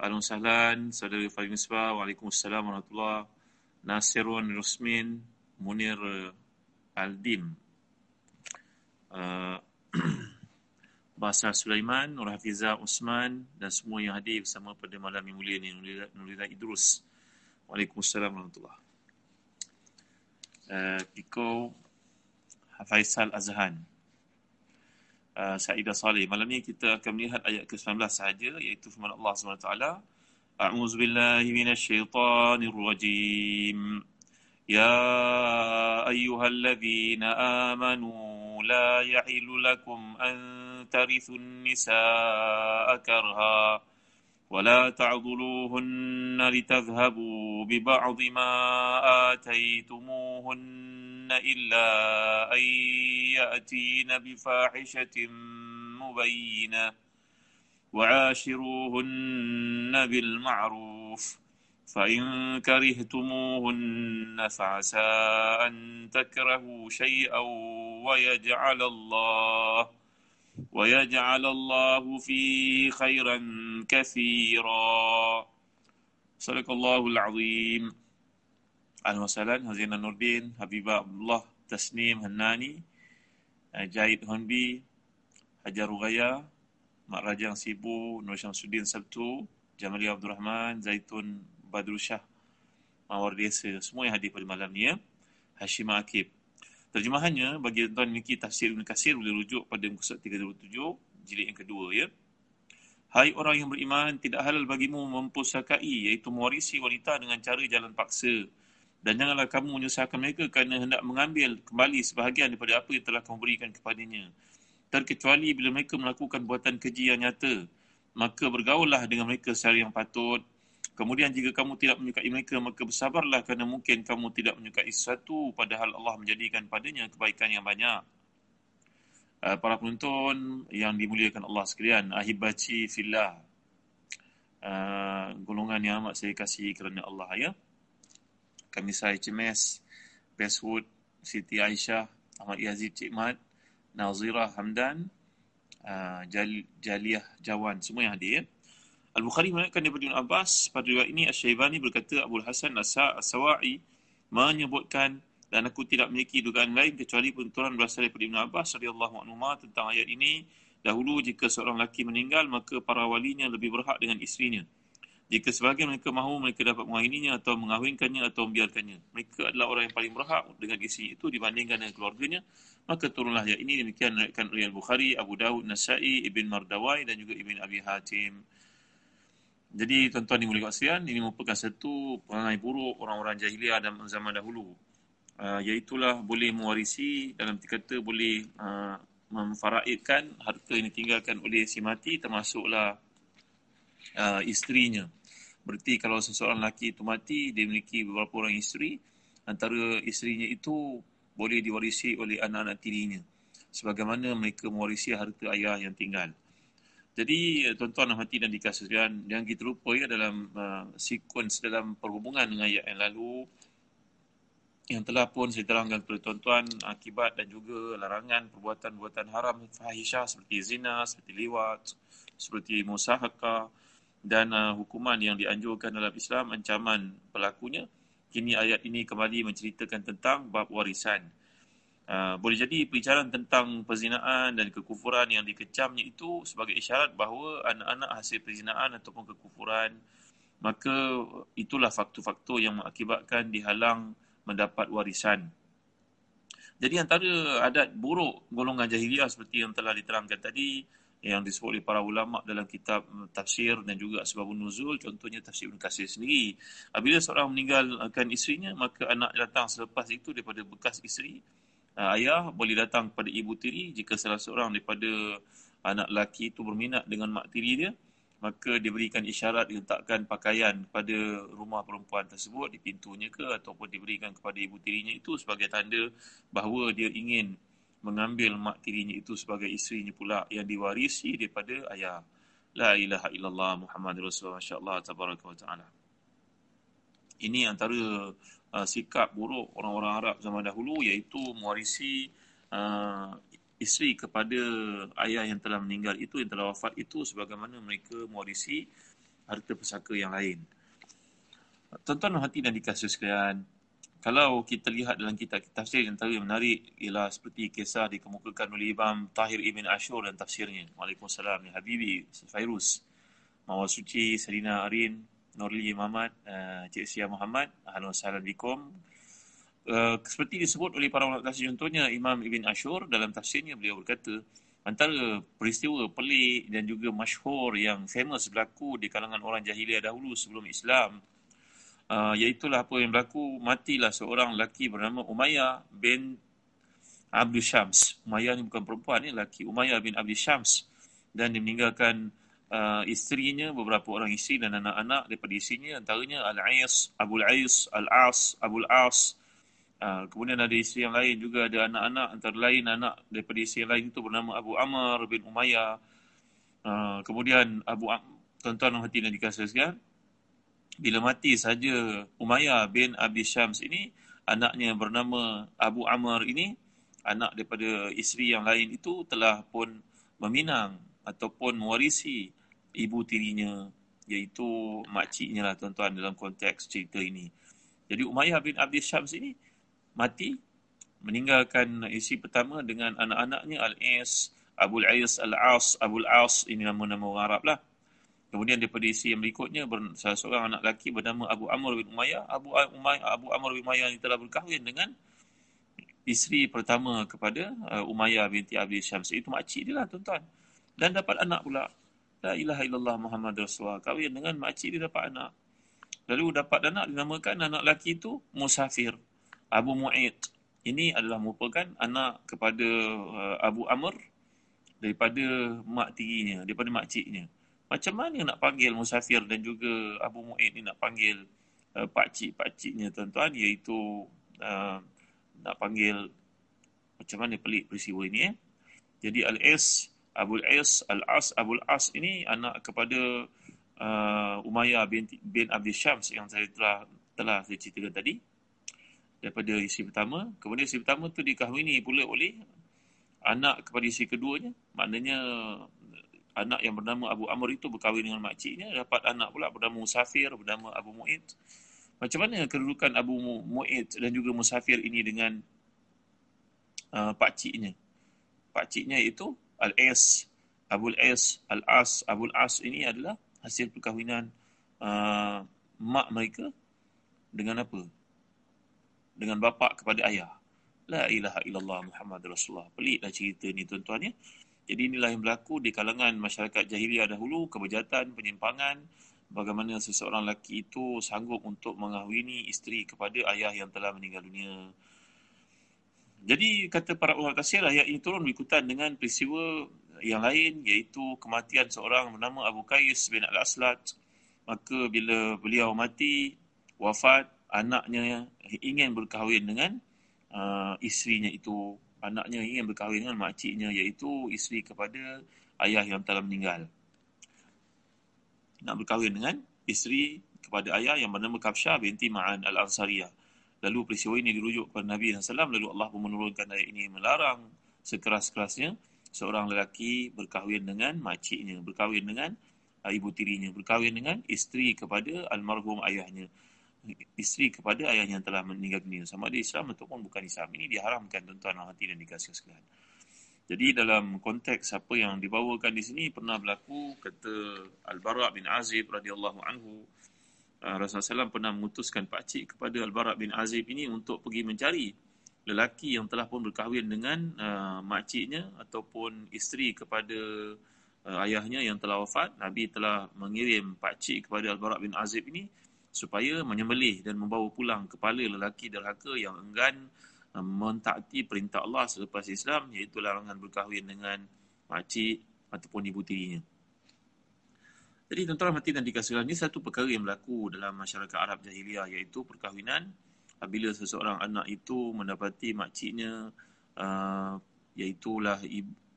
Ahlan sahlan, saudara Fahim Misbah. Waalaikumsalam warahmatullahi Nasirun Rusmin, Munir uh, Aldim. Uh, Basar Sulaiman, Nur Hafizah Usman dan semua yang hadir bersama pada malam yang mulia ini, Nurila Idrus. Waalaikumsalam warahmatullahi uh, Kiko Faisal Azhan. Uh, Saidah Saleh. Malam ni kita akan melihat ayat ke-19 sahaja iaitu firman Allah SWT. A'udzu billahi minasyaitonir rajim. Ya ayyuhalladzina amanu la yahilu lakum an tarithun nisaa karha ولا تعضلوهن لتذهبوا ببعض ما آتيتموهن إلا أن يأتين بفاحشة مبينة وعاشروهن بالمعروف فإن كرهتموهن فعسى أن تكرهوا شيئا ويجعل الله ويجعل الله فيه خيرا كثيرا. صدق الله العظيم. Al-Masalan, Hazina Nurdin, Habibah Abdullah, Tasnim, Hanani, eh, Jahid Honbi, Hajar Rugaya, Mak Rajang Sibu, Nur Syamsuddin Sabtu, Jamali Abdul Rahman, Zaitun Badrushah, Mawar Desa, semua yang hadir pada malam ni ya. Hashim Akib. Terjemahannya bagi tuan memiliki Tafsir Ibn Kasir boleh rujuk pada muka surat 37 jilid yang kedua ya. Hai orang yang beriman, tidak halal bagimu mempusakai iaitu mewarisi wanita dengan cara jalan paksa. Dan janganlah kamu menyusahkan mereka kerana hendak mengambil kembali sebahagian daripada apa yang telah kamu berikan kepadanya terkecuali bila mereka melakukan buatan keji yang nyata. Maka bergaullah dengan mereka secara yang patut. Kemudian jika kamu tidak menyukai mereka, maka bersabarlah kerana mungkin kamu tidak menyukai sesuatu padahal Allah menjadikan padanya kebaikan yang banyak. Uh, para penonton yang dimuliakan Allah sekalian, ahibaci fillah. Uh, golongan yang amat saya kasih kerana Allah ya. Kami saya HMS, Bestwood, Siti Aisyah, Ahmad Yazid Cik Mat, Nazirah Hamdan, uh, Jal, Jaliah Jawan, semua yang hadir. Al-Bukhari menanyakan daripada Ibn Abbas, pada riwayat ini Asy-Syaibani berkata Abu Hasan As-Sawa'i menyebutkan dan aku tidak memiliki dugaan lain kecuali penuturan berasal daripada Ibn Abbas radhiyallahu anhu tentang ayat ini. Dahulu jika seorang lelaki meninggal maka para walinya lebih berhak dengan isterinya. Jika sebahagian mereka mahu mereka dapat mengahininya atau mengahwinkannya atau membiarkannya. Mereka adalah orang yang paling berhak dengan isteri itu dibandingkan dengan keluarganya. Maka turunlah ayat ini demikian diriwayatkan oleh Al-Bukhari, Abu Dawud, Nasai, Ibn Mardawai dan juga Ibn Abi Hatim. Jadi tuan-tuan dimuliakan sekalian, ini merupakan satu perangai buruk orang-orang jahiliah dalam zaman dahulu. Uh, iaitulah boleh mewarisi dalam kata boleh uh, memfaraidkan harta yang ditinggalkan oleh si mati termasuklah uh, isterinya. Berarti kalau seseorang lelaki itu mati, dia memiliki beberapa orang isteri, antara isterinya itu boleh diwarisi oleh anak-anak tirinya. Sebagaimana mereka mewarisi harta ayah yang tinggal. Jadi tuan-tuan dan hati dan dikasihkan jangan kita lupa ya dalam uh, sekuens dalam perhubungan dengan ayat yang lalu yang telah pun saya terangkan kepada tuan-tuan akibat dan juga larangan perbuatan-perbuatan haram fahisyah seperti zina, seperti liwat, seperti musahaka dan uh, hukuman yang dianjurkan dalam Islam ancaman pelakunya. Kini ayat ini kembali menceritakan tentang bab warisan. Uh, boleh jadi perbicaraan tentang perzinaan dan kekufuran yang dikecamnya itu sebagai isyarat bahawa anak-anak hasil perzinaan ataupun kekufuran maka itulah faktor-faktor yang mengakibatkan dihalang mendapat warisan. Jadi antara adat buruk golongan jahiliah seperti yang telah diterangkan tadi yang disebut oleh para ulama dalam kitab tafsir dan juga sebab nuzul. Contohnya tafsir Ibn Kasir sendiri. Apabila seorang meninggalkan isterinya maka anak datang selepas itu daripada bekas isteri uh, ayah boleh datang kepada ibu tiri. Jika salah seorang daripada anak lelaki itu berminat dengan mak tiri dia maka diberikan isyarat diletakkan pakaian kepada rumah perempuan tersebut di pintunya ke ataupun diberikan kepada ibu tirinya itu sebagai tanda bahawa dia ingin mengambil mak tirinya itu sebagai isterinya pula yang diwarisi daripada ayah. La ilaha illallah Muhammad Rasulullah masya-Allah tabaraka wa taala. Ini antara uh, sikap buruk orang-orang Arab zaman dahulu iaitu mewarisi uh, isteri kepada ayah yang telah meninggal itu, yang telah wafat itu sebagaimana mereka mewarisi harta pesaka yang lain. Tuan-tuan hati dan dikasih sekalian, kalau kita lihat dalam kitab tafsir yang tadi menarik ialah seperti kisah dikemukakan oleh Imam Tahir Ibn Ashur dan tafsirnya. Waalaikumsalam ya Habibi Fairuz. Mawar suci Serina Arin, Nurli Muhammad, uh, Cik Sia Muhammad. Assalamualaikum. Uh, seperti disebut oleh para ulama tafsir contohnya Imam Ibn Ashur dalam tafsirnya beliau berkata antara peristiwa pelik dan juga masyhur yang famous berlaku di kalangan orang jahiliah dahulu sebelum Islam uh, iaitulah apa yang berlaku. Matilah seorang lelaki bernama Umayyah bin Abdul Syams. Umayyah ni bukan perempuan ni lelaki Umayyah bin Abdul Syams. Dan dia meninggalkan uh, isterinya beberapa orang isteri dan anak-anak daripada isterinya. Antaranya Al-Ais Abu Al-Ais Al-As Abu Al-As Uh, kemudian ada isteri yang lain juga ada anak-anak. Antara lain anak daripada isteri yang lain itu bernama Abu Amr bin Umayyah. Uh, kemudian Abu Am- tuan-tuan yang hati dan dikasihkan bila mati saja Umayyah bin Abi Syams ini anaknya bernama Abu Amr ini anak daripada isteri yang lain itu telah pun meminang ataupun mewarisi ibu tirinya iaitu makciknya lah tuan-tuan dalam konteks cerita ini. Jadi Umayyah bin Abi Syams ini mati meninggalkan isi pertama dengan anak-anaknya Al-Is, Abu Al-Is, Al-As, Abu Al-As ini nama-nama orang Arab lah. Kemudian daripada isi yang berikutnya salah seorang anak lelaki bernama Abu Amr bin Umayyah. Abu Umayyah, Abu Amr bin Umayyah ini telah berkahwin dengan isteri pertama kepada uh, Umayyah binti Abi Syams. Itu makcik dia lah tuan-tuan. Dan dapat anak pula. La ilaha illallah Muhammad Rasulullah. Kahwin dengan makcik dia dapat anak. Lalu dapat anak dinamakan anak lelaki itu Musafir. Abu Mu'id. Ini adalah merupakan anak kepada uh, Abu Amr daripada mak tirinya, daripada mak ciknya. Macam mana nak panggil Musafir dan juga Abu Mu'id ni nak panggil uh, pak cik, pak ciknya tuan-tuan iaitu uh, nak panggil macam mana pelik peristiwa ini eh. Jadi Al-Is, Abu Al-Is, Al-As, Abu Al-As ini anak kepada uh, Umayyah bin, bin Abi Syams yang saya telah telah saya ceritakan tadi daripada isteri pertama. Kemudian isteri pertama tu dikahwini pula oleh anak kepada isteri keduanya. Maknanya anak yang bernama Abu Amr itu berkahwin dengan makciknya. Dapat anak pula bernama Musafir, bernama Abu Mu'id. Macam mana kedudukan Abu Mu'id dan juga Musafir ini dengan uh, pakciknya? Pakciknya itu Al-As, Abu Al-As, Al-As, Abu Al-As ini adalah hasil perkahwinan uh, mak mereka dengan apa? dengan bapa kepada ayah. La ilaha illallah Muhammad Rasulullah. Peliklah cerita ni tuan-tuan ya. Jadi inilah yang berlaku di kalangan masyarakat jahiliah dahulu, kebejatan, penyimpangan, bagaimana seseorang lelaki itu sanggup untuk mengahwini isteri kepada ayah yang telah meninggal dunia. Jadi kata para ulama tafsir ayat ini turun berikutan dengan peristiwa yang lain iaitu kematian seorang bernama Abu Qais bin Al-Aslat. Maka bila beliau mati, wafat, anaknya ingin berkahwin dengan uh, isterinya itu. Anaknya ingin berkahwin dengan makciknya iaitu isteri kepada ayah yang telah meninggal. Nak berkahwin dengan isteri kepada ayah yang bernama Kafsyah binti Ma'an Al-Ansariyah. Lalu peristiwa ini dirujuk kepada Nabi SAW. Lalu Allah pun menurunkan ayat ini melarang sekeras-kerasnya seorang lelaki berkahwin dengan makciknya. Berkahwin dengan ibu tirinya. Berkahwin dengan isteri kepada almarhum ayahnya isteri kepada ayah yang telah meninggal dunia sama ada Islam ataupun bukan Islam ini diharamkan tuan-tuan hati dan dikasih sekalian. Jadi dalam konteks apa yang dibawakan di sini pernah berlaku kata Al-Bara' bin Azib radhiyallahu anhu uh, Rasulullah SAW pernah mengutuskan pakcik kepada Al-Bara' bin Azib ini untuk pergi mencari lelaki yang telah pun berkahwin dengan uh, makciknya ataupun isteri kepada uh, ayahnya yang telah wafat. Nabi telah mengirim pakcik kepada Al-Bara' bin Azib ini supaya menyembelih dan membawa pulang kepala lelaki derhaka yang enggan uh, mentaati perintah Allah selepas Islam iaitu larangan berkahwin dengan makcik ataupun ibu tirinya. Jadi tuan-tuan mati dan dikasihkan ini satu perkara yang berlaku dalam masyarakat Arab jahiliah iaitu perkahwinan apabila seseorang anak itu mendapati makciknya uh, iaitulah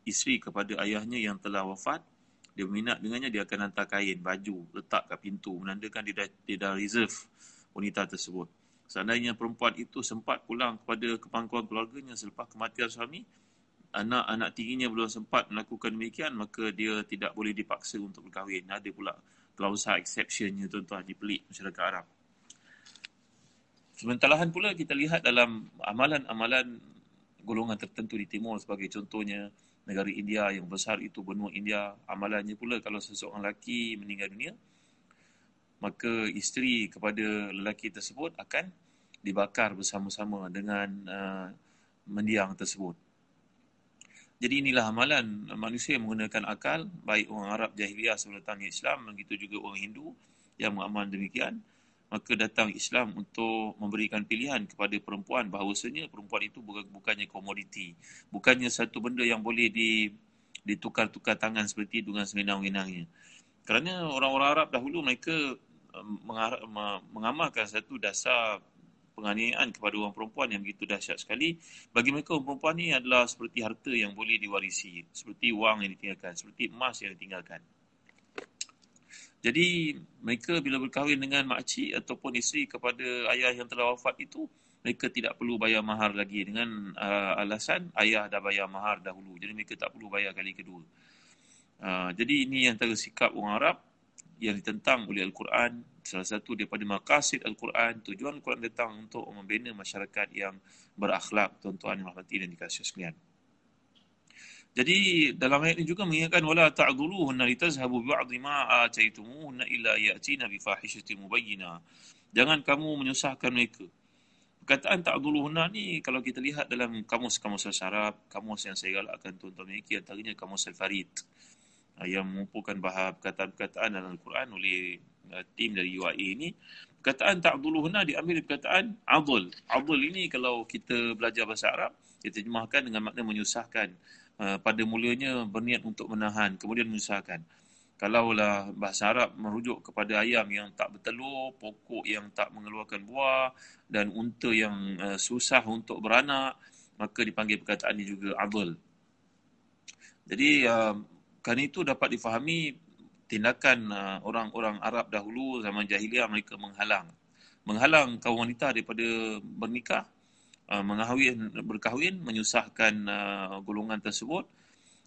isteri kepada ayahnya yang telah wafat dia minat dengannya dia akan hantar kain baju letak kat pintu menandakan dia dah, dia dah reserve wanita tersebut seandainya perempuan itu sempat pulang kepada kepangkuan keluarganya selepas kematian suami anak-anak tingginya belum sempat melakukan demikian, maka dia tidak boleh dipaksa untuk berkahwin. Ada pula klausa exceptionnya tuan-tuan di pelik masyarakat Arab. Sementarahan pula kita lihat dalam amalan-amalan golongan tertentu di timur sebagai contohnya negara India yang besar itu benua India. Amalannya pula kalau seseorang lelaki meninggal dunia, maka isteri kepada lelaki tersebut akan dibakar bersama-sama dengan uh, mendiang tersebut. Jadi inilah amalan manusia menggunakan akal, baik orang Arab jahiliah sebelum datang Islam, begitu juga orang Hindu yang mengamal demikian. Maka datang Islam untuk memberikan pilihan kepada perempuan bahawasanya perempuan itu bukannya komoditi. Bukannya satu benda yang boleh di, ditukar-tukar tangan seperti dengan sewenang-wenangnya. Kerana orang-orang Arab dahulu mereka um, mengamalkan satu dasar penganiayaan kepada orang perempuan yang begitu dahsyat sekali. Bagi mereka orang perempuan ni adalah seperti harta yang boleh diwarisi. Seperti wang yang ditinggalkan. Seperti emas yang ditinggalkan. Jadi mereka bila berkahwin dengan makcik ataupun isteri kepada ayah yang telah wafat itu, mereka tidak perlu bayar mahar lagi dengan uh, alasan ayah dah bayar mahar dahulu. Jadi mereka tak perlu bayar kali kedua. Uh, jadi ini antara sikap orang Arab yang ditentang oleh Al-Quran salah satu daripada maqasid Al-Quran, tujuan Al-Quran datang untuk membina masyarakat yang berakhlak, tuan-tuan rahmati dan dikasih sekalian. Jadi dalam ayat ini juga mengingatkan wala ta'dhuluhunna litazhabu bi'adhi ma ataytumuhunna illa ya'tina bi fahishatin mubayyinah. Jangan kamu menyusahkan mereka. Perkataan ta'dhuluhunna ni kalau kita lihat dalam kamus-kamus Arab, kamus yang saya galakkan tuan-tuan memiliki antaranya kamus Al-Farid yang mengumpulkan bahagian perkataan-perkataan dalam Al-Quran oleh uh, tim dari UAE ini perkataan ta'dulu huna diambil dari perkataan adul adul ini kalau kita belajar bahasa Arab kita terjemahkan dengan makna menyusahkan uh, pada mulanya berniat untuk menahan kemudian menyusahkan. Kalaulah bahasa Arab merujuk kepada ayam yang tak bertelur pokok yang tak mengeluarkan buah dan unta yang uh, susah untuk beranak maka dipanggil perkataan ini juga adul. Jadi uh, kerana itu dapat difahami tindakan uh, orang-orang Arab dahulu zaman jahiliah mereka menghalang. Menghalang kaum wanita daripada bernikah uh, mengahwin berkahwin menyusahkan uh, golongan tersebut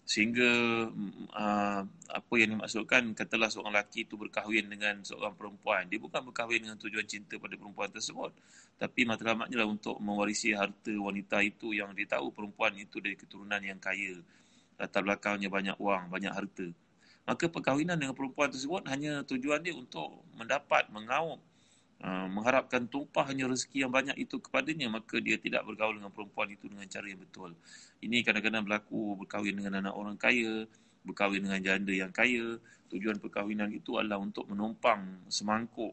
sehingga uh, apa yang dimaksudkan katalah seorang lelaki itu berkahwin dengan seorang perempuan. Dia bukan berkahwin dengan tujuan cinta pada perempuan tersebut tapi matlamatnya lah untuk mewarisi harta wanita itu yang dia tahu perempuan itu dari keturunan yang kaya. Latar belakangnya banyak wang banyak harta. Maka perkahwinan dengan perempuan tersebut hanya tujuan dia untuk mendapat, mengaum, uh, mengharapkan tumpahnya rezeki yang banyak itu kepadanya, maka dia tidak bergaul dengan perempuan itu dengan cara yang betul. Ini kadang-kadang berlaku berkahwin dengan anak orang kaya, berkahwin dengan janda yang kaya. Tujuan perkahwinan itu adalah untuk menumpang semangkuk,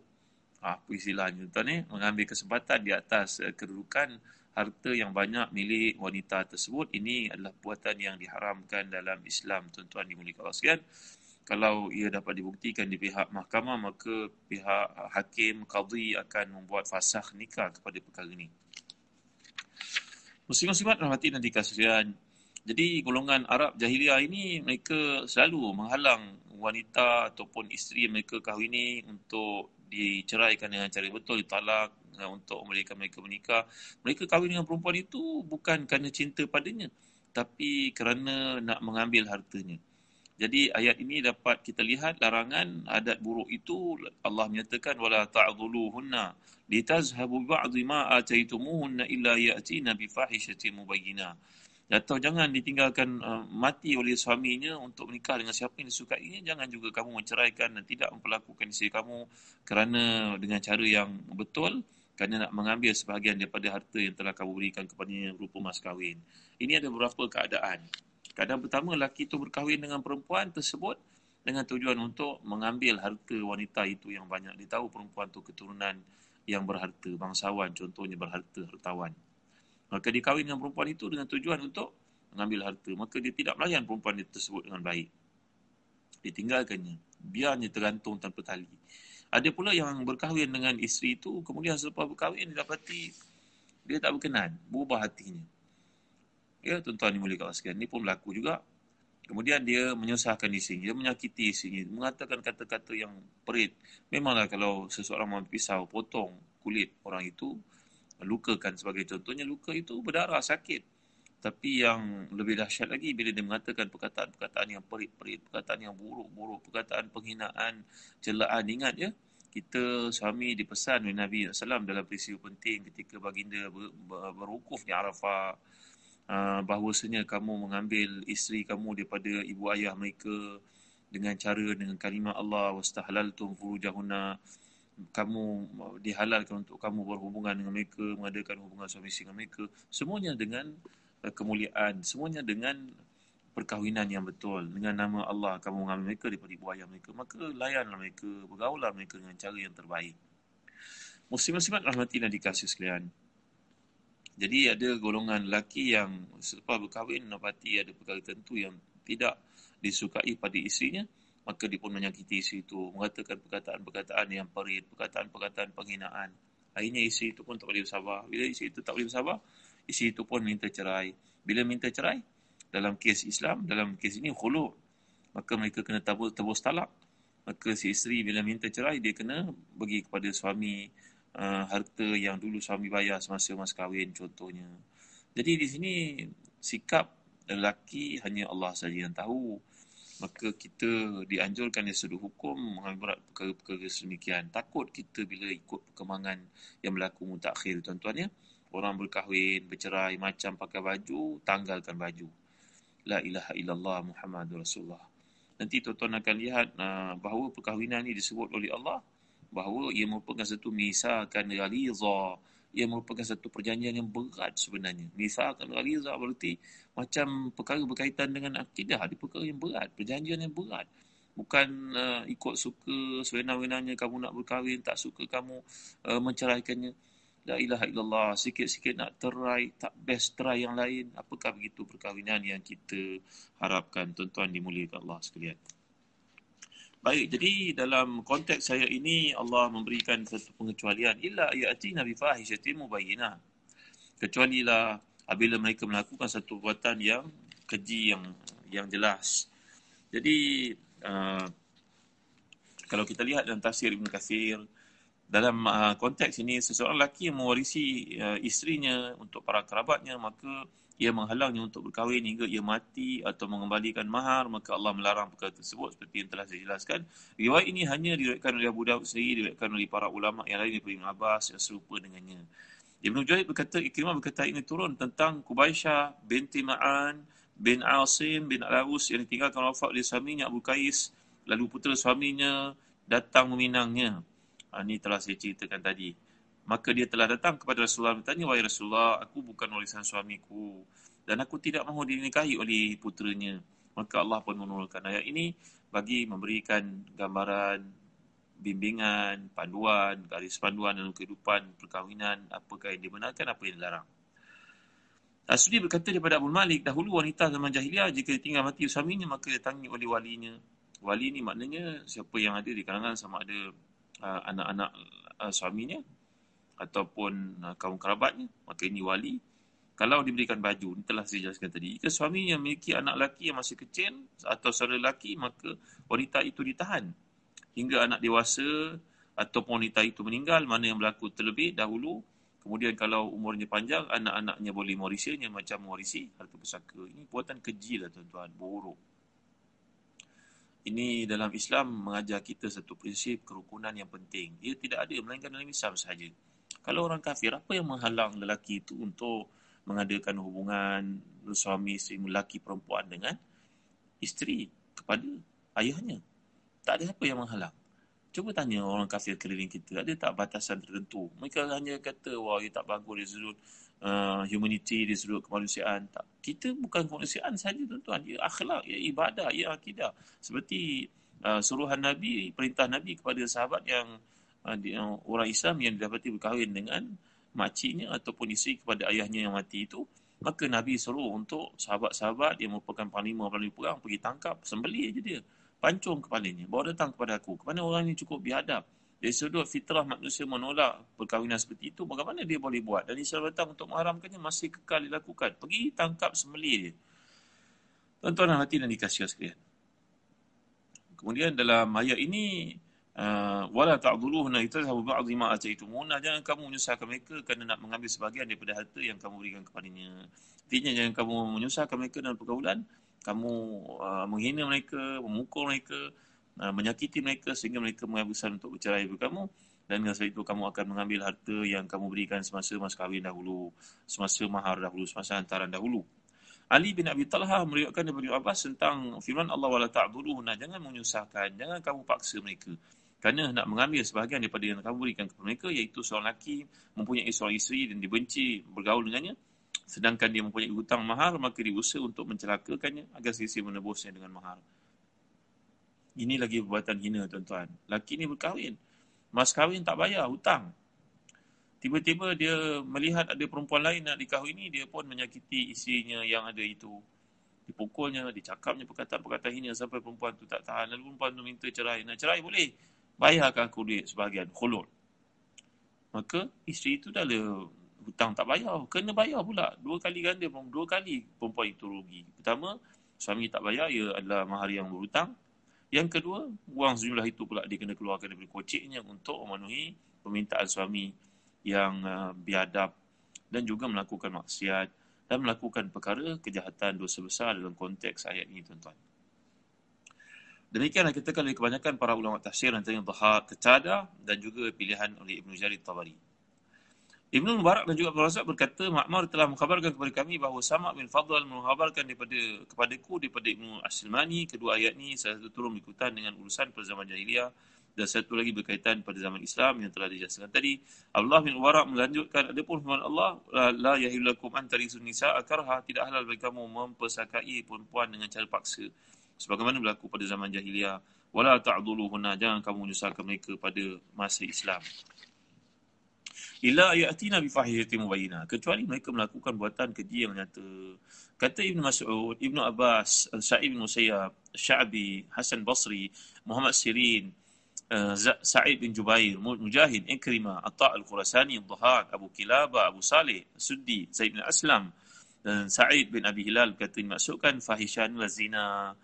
ah, apa istilahnya tuan ni, mengambil kesempatan di atas uh, kedudukan harta yang banyak milik wanita tersebut. Ini adalah perbuatan yang diharamkan dalam Islam, tuan-tuan dimuliakan Allah sekalian kalau ia dapat dibuktikan di pihak mahkamah maka pihak hakim qadhi akan membuat fasakh nikah kepada perkara ini. Muslim-muslimat rahmati dan dikasihan. Jadi golongan Arab jahiliah ini mereka selalu menghalang wanita ataupun isteri mereka kahwini untuk diceraikan dengan cara betul ditalak untuk memberikan mereka menikah. Mereka kahwin dengan perempuan itu bukan kerana cinta padanya tapi kerana nak mengambil hartanya jadi ayat ini dapat kita lihat larangan adat buruk itu Allah menyatakan wala ta'dhuluhunna litazhabu ba'dhi ma ataytumuhunna illa ya'tina bi fahishatin mubayyinah. Atau jangan ditinggalkan uh, mati oleh suaminya untuk menikah dengan siapa yang disukainya. Jangan juga kamu menceraikan dan tidak memperlakukan isteri kamu kerana dengan cara yang betul kerana nak mengambil sebahagian daripada harta yang telah kamu berikan kepadanya berupa mas kahwin. Ini ada beberapa keadaan. Keadaan pertama, lelaki itu berkahwin dengan perempuan tersebut dengan tujuan untuk mengambil harta wanita itu yang banyak. Dia tahu perempuan itu keturunan yang berharta, bangsawan contohnya berharta, hartawan. Maka dia kahwin dengan perempuan itu dengan tujuan untuk mengambil harta. Maka dia tidak melayan perempuan itu tersebut dengan baik. Ditinggalkannya. biarnya tergantung tanpa tali. Ada pula yang berkahwin dengan isteri itu, kemudian selepas berkahwin dia dapati dia tak berkenan, berubah hatinya. Ya, tuan-tuan ni boleh kawan sekalian. Ini pun berlaku juga. Kemudian dia menyusahkan isteri, dia menyakiti isteri, mengatakan kata-kata yang perit. Memanglah kalau seseorang mau pisau, potong kulit orang itu, lukakan sebagai contohnya, luka itu berdarah, sakit. Tapi yang lebih dahsyat lagi bila dia mengatakan perkataan-perkataan yang perit-perit, perkataan yang buruk-buruk, perkataan penghinaan, celaan. Ingat ya, kita suami dipesan oleh Nabi SAW dalam peristiwa penting ketika baginda ber, ber, berukuf di Arafah uh, bahawasanya kamu mengambil isteri kamu daripada ibu ayah mereka dengan cara dengan kalimah Allah wastahlaltum furujahunna. Kamu dihalalkan untuk kamu berhubungan dengan mereka mengadakan hubungan suami isteri dengan mereka semuanya dengan uh, kemuliaan semuanya dengan perkahwinan yang betul. Dengan nama Allah kamu mengambil mereka daripada ibu ayah mereka maka layanlah mereka bergaullah mereka dengan cara yang terbaik. Muslim-muslimat rahmati dikasih sekalian jadi ada golongan lelaki yang selepas berkahwin dapati ada perkara tertentu yang tidak disukai pada isterinya maka dia pun menyakiti isteri itu mengatakan perkataan-perkataan yang perit perkataan-perkataan penghinaan akhirnya isteri itu pun tak boleh bersabar bila isteri itu tak boleh bersabar isteri itu pun minta cerai bila minta cerai dalam kes Islam, dalam kes ini khuluk. Maka mereka kena tebus, tebus talak. Maka si isteri bila minta cerai, dia kena bagi kepada suami uh, harta yang dulu suami bayar semasa mas kahwin contohnya. Jadi di sini sikap lelaki hanya Allah saja yang tahu. Maka kita dianjurkan dari sudut hukum mengambil berat perkara-perkara sedemikian. Takut kita bila ikut perkembangan yang berlaku mutakhir tuan-tuan ya. Orang berkahwin, bercerai, macam pakai baju, tanggalkan baju. La ilaha illallah Muhammadur Rasulullah. Nanti tuan-tuan akan lihat uh, bahawa perkahwinan ini disebut oleh Allah bahawa ia merupakan satu misalkan ghaliza ia merupakan satu perjanjian yang berat sebenarnya. Misalkan ghaliza berarti macam perkara berkaitan dengan akidah, ada perkara yang berat, perjanjian yang berat. Bukan uh, ikut suka sewenang-wenangnya kamu nak berkahwin, tak suka kamu uh, menceraikannya. La ilaha illallah. Sikit-sikit nak terai, tak best try yang lain. Apakah begitu perkahwinan yang kita harapkan tuan-tuan dimuliakan Allah sekalian. Baik, jadi dalam konteks saya ini Allah memberikan satu pengecualian. Illa ayati nabi fahishatin mubayyinah. Kecuali lah apabila mereka melakukan satu perbuatan yang keji, yang yang jelas. Jadi, uh, kalau kita lihat dalam tafsir Ibn Kathir, dalam uh, konteks ini seseorang lelaki yang mewarisi uh, isterinya untuk para kerabatnya maka ia menghalangnya untuk berkahwin hingga ia mati atau mengembalikan mahar maka Allah melarang perkara tersebut seperti yang telah saya jelaskan. Riwayat ini hanya diriwayatkan oleh Abu Dawud sendiri diriwayatkan oleh para ulama yang lain daripada Ibn Abbas yang serupa dengannya. Ibn Jahid berkata Ikrimah berkata ini turun tentang Kubaisyah binti Ma'an bin Asim bin Al-Awus yang ditinggalkan wafat oleh suaminya Abu Qais lalu putera suaminya datang meminangnya. Ha, ini telah saya ceritakan tadi. Maka dia telah datang kepada Rasulullah bertanya, Wahai Rasulullah, aku bukan warisan suamiku. Dan aku tidak mahu dinikahi oleh puteranya. Maka Allah pun menurunkan ayat ini bagi memberikan gambaran, bimbingan, panduan, garis panduan dalam kehidupan, perkahwinan, apakah yang dibenarkan, apa yang dilarang. Asudi berkata daripada Abu Malik, dahulu wanita zaman jahiliah jika ditinggal mati suaminya, maka ditangi oleh walinya. Wali ni maknanya siapa yang ada di kalangan sama ada uh, anak-anak uh, suaminya ataupun uh, kaum kerabatnya maka ini wali. Kalau diberikan baju ini telah saya jelaskan tadi jika suaminya memiliki anak lelaki yang masih kecil atau saudara lelaki maka wanita itu ditahan. Hingga anak dewasa ataupun wanita itu meninggal mana yang berlaku terlebih dahulu. Kemudian kalau umurnya panjang anak-anaknya boleh mewarisinya macam mewarisi harta pusaka. Ini buatan keji lah tuan-tuan. Buruk. Ini dalam Islam mengajar kita satu prinsip kerukunan yang penting. Ia tidak ada melainkan dalam Islam sahaja. Kalau orang kafir, apa yang menghalang lelaki itu untuk mengadakan hubungan suami isteri lelaki perempuan dengan isteri kepada ayahnya? Tak ada apa yang menghalang. Cuba tanya orang kafir keliling kita, ada tak batasan tertentu? Mereka hanya kata, wah, ia tak bagus dia sudut uh, humanity, dia sudut kemanusiaan. Tak. Kita bukan kemanusiaan saja tuan-tuan. Ia akhlak, ia ibadah, ia akidah. Seperti uh, suruhan Nabi, perintah Nabi kepada sahabat yang orang Islam yang didapati berkahwin dengan makciknya ataupun isteri kepada ayahnya yang mati itu. Maka Nabi suruh untuk sahabat-sahabat yang merupakan panglima-panglima perang pergi tangkap, sembelih aja dia. pancung kepalanya, bawa datang kepada aku. Kepada orang ini cukup biadab. Dari sudut fitrah manusia menolak perkahwinan seperti itu, bagaimana dia boleh buat? Dan Islam datang untuk mengharamkannya masih kekal dilakukan. Pergi tangkap semeli dia. Tuan-tuan dan hati dan dikasih sekalian. Kemudian dalam ayat ini, uh, wala ta'dhuluhunna itazhabu ba'dhi ma ataitumuna jangan kamu menyusahkan mereka kerana nak mengambil sebahagian daripada harta yang kamu berikan kepadanya. Artinya jangan kamu menyusahkan mereka dalam pergaulan, kamu uh, menghina mereka, memukul mereka, uh, menyakiti mereka sehingga mereka menghabiskan untuk bercerai dengan kamu dan dengan sebab itu kamu akan mengambil harta yang kamu berikan semasa mas kahwin dahulu, semasa mahar dahulu, semasa hantaran dahulu. Ali bin Abi Talha meriwayatkan daripada Abbas tentang firman Allah wala ta'dhuluhunna jangan menyusahkan, jangan kamu paksa mereka. Kerana nak mengambil sebahagian daripada yang kamu berikan kepada mereka iaitu seorang lelaki mempunyai seorang isteri dan dibenci bergaul dengannya sedangkan dia mempunyai hutang mahar maka diusaha untuk mencelakakannya agar sisi menebusnya dengan mahar. Ini lagi perbuatan hina tuan-tuan. Laki ni berkahwin. Mas kahwin tak bayar hutang. Tiba-tiba dia melihat ada perempuan lain nak dikahwini, dia pun menyakiti isinya yang ada itu. Dipukulnya, dicakapnya perkataan-perkataan hina sampai perempuan tu tak tahan. Lalu perempuan tu minta cerai. Nak cerai boleh. Bayarkan aku duit sebahagian. Khulul. Maka isteri itu dah ada hutang tak bayar. Kena bayar pula. Dua kali ganda. Dua kali perempuan itu rugi. Pertama, suami tak bayar. Ia adalah mahar yang berhutang. Yang kedua, wang sejumlah itu pula dia kena keluarkan daripada kociknya untuk memenuhi permintaan suami yang uh, biadab dan juga melakukan maksiat dan melakukan perkara kejahatan dosa besar dalam konteks ayat ini tuan-tuan. Demikianlah kita oleh kebanyakan para ulama tafsir antara Dhahar Ketada dan juga pilihan oleh Ibn Jarir Tabari. Ibn Mubarak dan juga Abdul Razak berkata, Ma'mar telah mengkhabarkan kepada kami bahawa Sama' bin Fadl mengkhabarkan daripada kepadaku daripada Ibn Asilmani. Kedua ayat ini salah satu turun berikutan dengan urusan pada zaman jahiliah dan satu lagi berkaitan pada zaman Islam yang telah dijelaskan tadi. Allah bin Mubarak melanjutkan, ada pun firman Allah, La yahilakum antarisun nisa akarha, tidak halal bagi kamu mempersakai perempuan dengan cara paksa. Sebagaimana berlaku pada zaman jahiliah. Wala ta'duluhunna, jangan kamu menyusahkan mereka pada masa Islam illa ayatina bi fahihatin mubayyinah kecuali mereka melakukan buatan keji yang nyata kata Ibn Mas'ud Ibn Abbas Sa'id bin Musayyab Sya'bi Hasan Basri Muhammad Sirin uh, Sa'id bin Jubair Mujahid Ikrimah Atta' Al-Khurasani Dhahak Abu Kilaba Abu Saleh Suddi Zaid bin Aslam dan Sa'id bin Abi Hilal kata dimaksudkan fahishan wa zina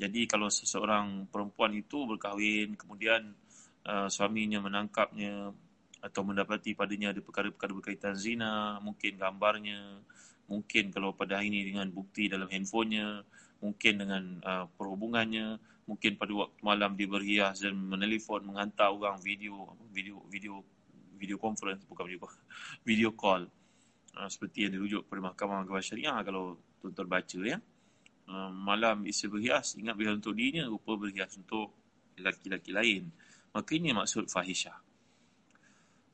jadi kalau seseorang perempuan itu berkahwin kemudian uh, suaminya menangkapnya atau mendapati padanya ada perkara-perkara berkaitan zina, mungkin gambarnya, mungkin kalau pada hari ini dengan bukti dalam handphonenya, mungkin dengan uh, perhubungannya, mungkin pada waktu malam dia berhias dan menelpon menghantar orang video video video video conference bukan video call, video call. Uh, seperti yang dirujuk pada Mahkamah Agama Syariah kalau tuan-tuan baca ya. Uh, malam isi berhias, ingat berhias untuk dirinya, rupa berhias untuk lelaki-lelaki lain. Maka ini maksud fahisyah.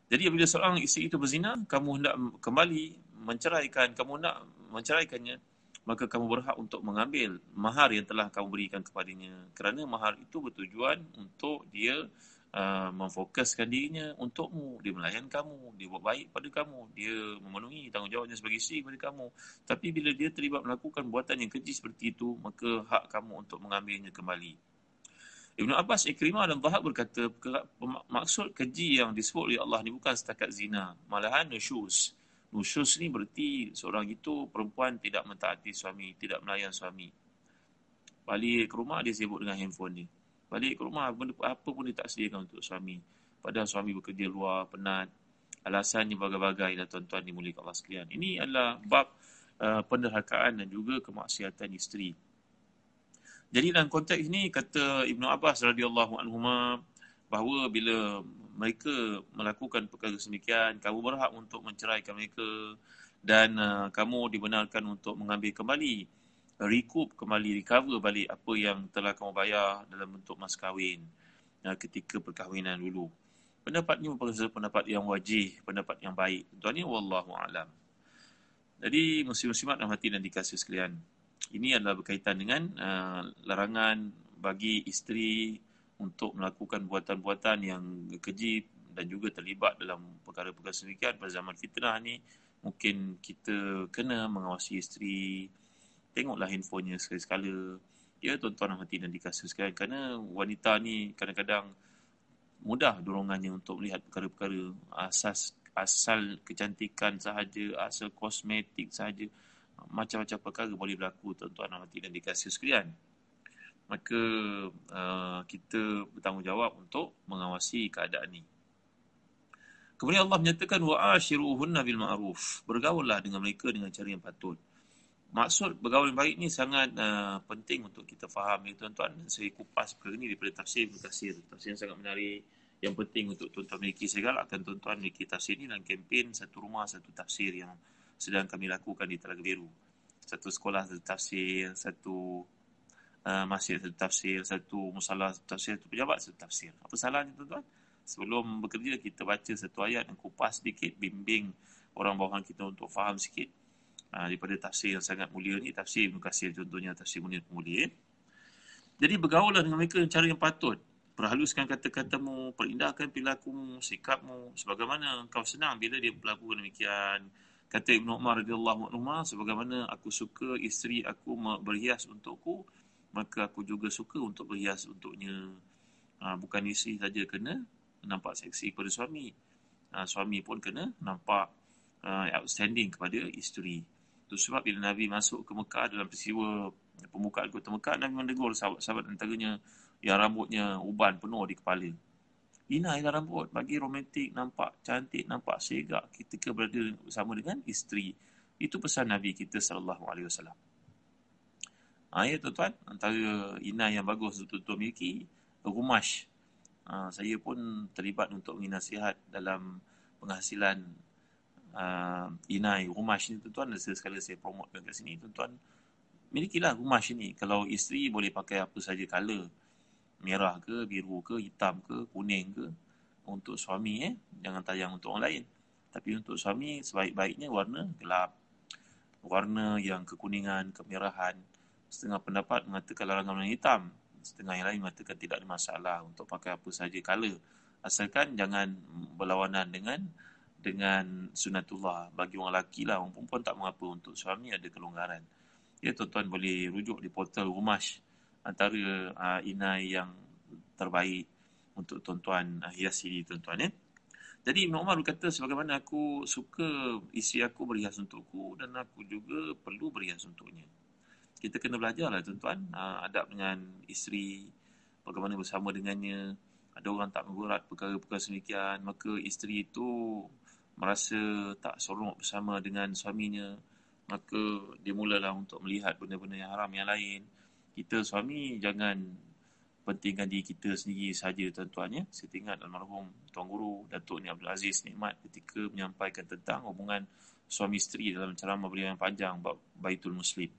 Jadi apabila seorang isteri itu berzina, kamu hendak kembali menceraikan, kamu nak menceraikannya, maka kamu berhak untuk mengambil mahar yang telah kamu berikan kepadanya. Kerana mahar itu bertujuan untuk dia uh, memfokuskan dirinya untukmu. Dia melayan kamu, dia buat baik pada kamu, dia memenuhi tanggungjawabnya sebagai isteri kepada kamu. Tapi bila dia terlibat melakukan buatan yang keji seperti itu, maka hak kamu untuk mengambilnya kembali. Ibn Abbas, Ikrimah dan Zahab berkata, maksud keji yang disebut oleh Allah ni bukan setakat zina. Malahan nusyus. Nusyus ni berarti seorang itu perempuan tidak mentaati suami, tidak melayan suami. Balik ke rumah dia sibuk dengan handphone ni. Balik ke rumah apa pun dia tak sediakan untuk suami. Padahal suami bekerja luar, penat. Alasannya bagai-bagai dan tuan-tuan dimulik Allah sekalian. Ini adalah bab uh, penderhakaan dan juga kemaksiatan isteri. Jadi dalam konteks ini kata Ibnu Abbas radhiyallahu anhu bahawa bila mereka melakukan perkara semikian kamu berhak untuk menceraikan mereka dan uh, kamu dibenarkan untuk mengambil kembali recoup kembali recover balik apa yang telah kamu bayar dalam bentuk mas kahwin uh, ketika perkahwinan dulu. Pendapat ini merupakan pendapat yang wajib, pendapat yang baik. Tuan-tuan wallahu alam. Jadi muslim-muslimat dan hati dan dikasih sekalian ini adalah berkaitan dengan uh, larangan bagi isteri untuk melakukan buatan-buatan yang keji dan juga terlibat dalam perkara-perkara sedemikian pada zaman fitnah ni mungkin kita kena mengawasi isteri tengoklah handphonenya sekali-sekala Ya tuan-tuan dan hati dan dikasuskan kerana wanita ni kadang-kadang mudah dorongannya untuk melihat perkara-perkara asas asal kecantikan sahaja, asal kosmetik sahaja. Macam-macam perkara boleh berlaku tuan-tuan dan hati dan dikasih sekalian. Maka uh, kita bertanggungjawab untuk mengawasi keadaan ini. Kemudian Allah menyatakan wa ashiruhunna bil ma'ruf. Bergaullah dengan mereka dengan cara yang patut. Maksud bergaul yang baik ni sangat uh, penting untuk kita faham ya tuan-tuan. Saya kupas perkara ni daripada tafsir Ibn Tafsir. Tafsir yang sangat menarik. Yang penting untuk tuan-tuan miliki. Saya galakkan tuan-tuan miliki tafsir ni dalam kempen satu rumah satu tafsir yang sedang kami lakukan di Telaga Biru. Satu sekolah satu tafsir, satu uh, masjid satu tafsir, satu musalah satu tafsir, satu pejabat satu tafsir. Apa salahnya tuan-tuan? sebelum bekerja kita baca satu ayat dan kupas sedikit bimbing orang bawahan kita untuk faham sikit uh, daripada tafsir yang sangat mulia ni tafsir Ibn Qasir contohnya tafsir Munir Pemulia jadi bergaullah dengan mereka dengan cara yang patut perhaluskan kata-katamu perindahkan perilakumu sikapmu sebagaimana kau senang bila dia berlaku demikian kata Ibn Umar radhiyallahu anhu sebagaimana aku suka isteri aku berhias untukku maka aku juga suka untuk berhias untuknya uh, bukan isteri saja kena nampak seksi kepada suami. Uh, suami pun kena nampak uh, outstanding kepada isteri. Itu sebab bila Nabi masuk ke Mekah dalam peristiwa pembukaan kota Mekah, Nabi mendegur sahabat-sahabat antaranya yang rambutnya uban penuh di kepala. Inailah rambut bagi romantik, nampak cantik, nampak segak ketika berada bersama dengan isteri. Itu pesan Nabi kita sallallahu alaihi wasallam. Ha, ya tuan-tuan, antara inai yang bagus tuan-tuan miliki, rumash uh, saya pun terlibat untuk mengi nasihat dalam penghasilan uh, inai rumah ni tuan-tuan dan sekali saya promote kat sini tuan-tuan milikilah rumah ini kalau isteri boleh pakai apa saja color merah ke biru ke hitam ke kuning ke untuk suami eh jangan tayang untuk orang lain. Tapi untuk suami sebaik-baiknya warna gelap. Warna yang kekuningan kemerahan setengah pendapat mengatakan larangan warna hitam setengah yang lain mengatakan tidak ada masalah untuk pakai apa saja color asalkan jangan berlawanan dengan dengan sunatullah. Bagi orang lelaki lah orang perempuan tak mengapa untuk suami ada kelonggaran. Ya tuan-tuan boleh rujuk di portal Rumash antara uh, inai yang terbaik untuk tuan-tuan uh, hias diri tuan-tuan ya. Jadi Ibn Umar berkata sebagaimana aku suka isi aku berhias untukku dan aku juga perlu berhias untuknya. Kita kena belajar lah tuan-tuan uh, adab dengan isteri bagaimana bersama dengannya. Ada orang tak mengurat perkara-perkara semikian maka isteri itu merasa tak seronok bersama dengan suaminya maka dia mulalah untuk melihat benda-benda yang haram yang lain. Kita suami jangan pentingkan diri kita sendiri saja tuan-tuan ya. Saya ingat almarhum tuan guru Datuk Ni Abdul Aziz Nikmat ketika menyampaikan tentang hubungan suami isteri dalam ceramah beliau yang panjang Baitul Muslim.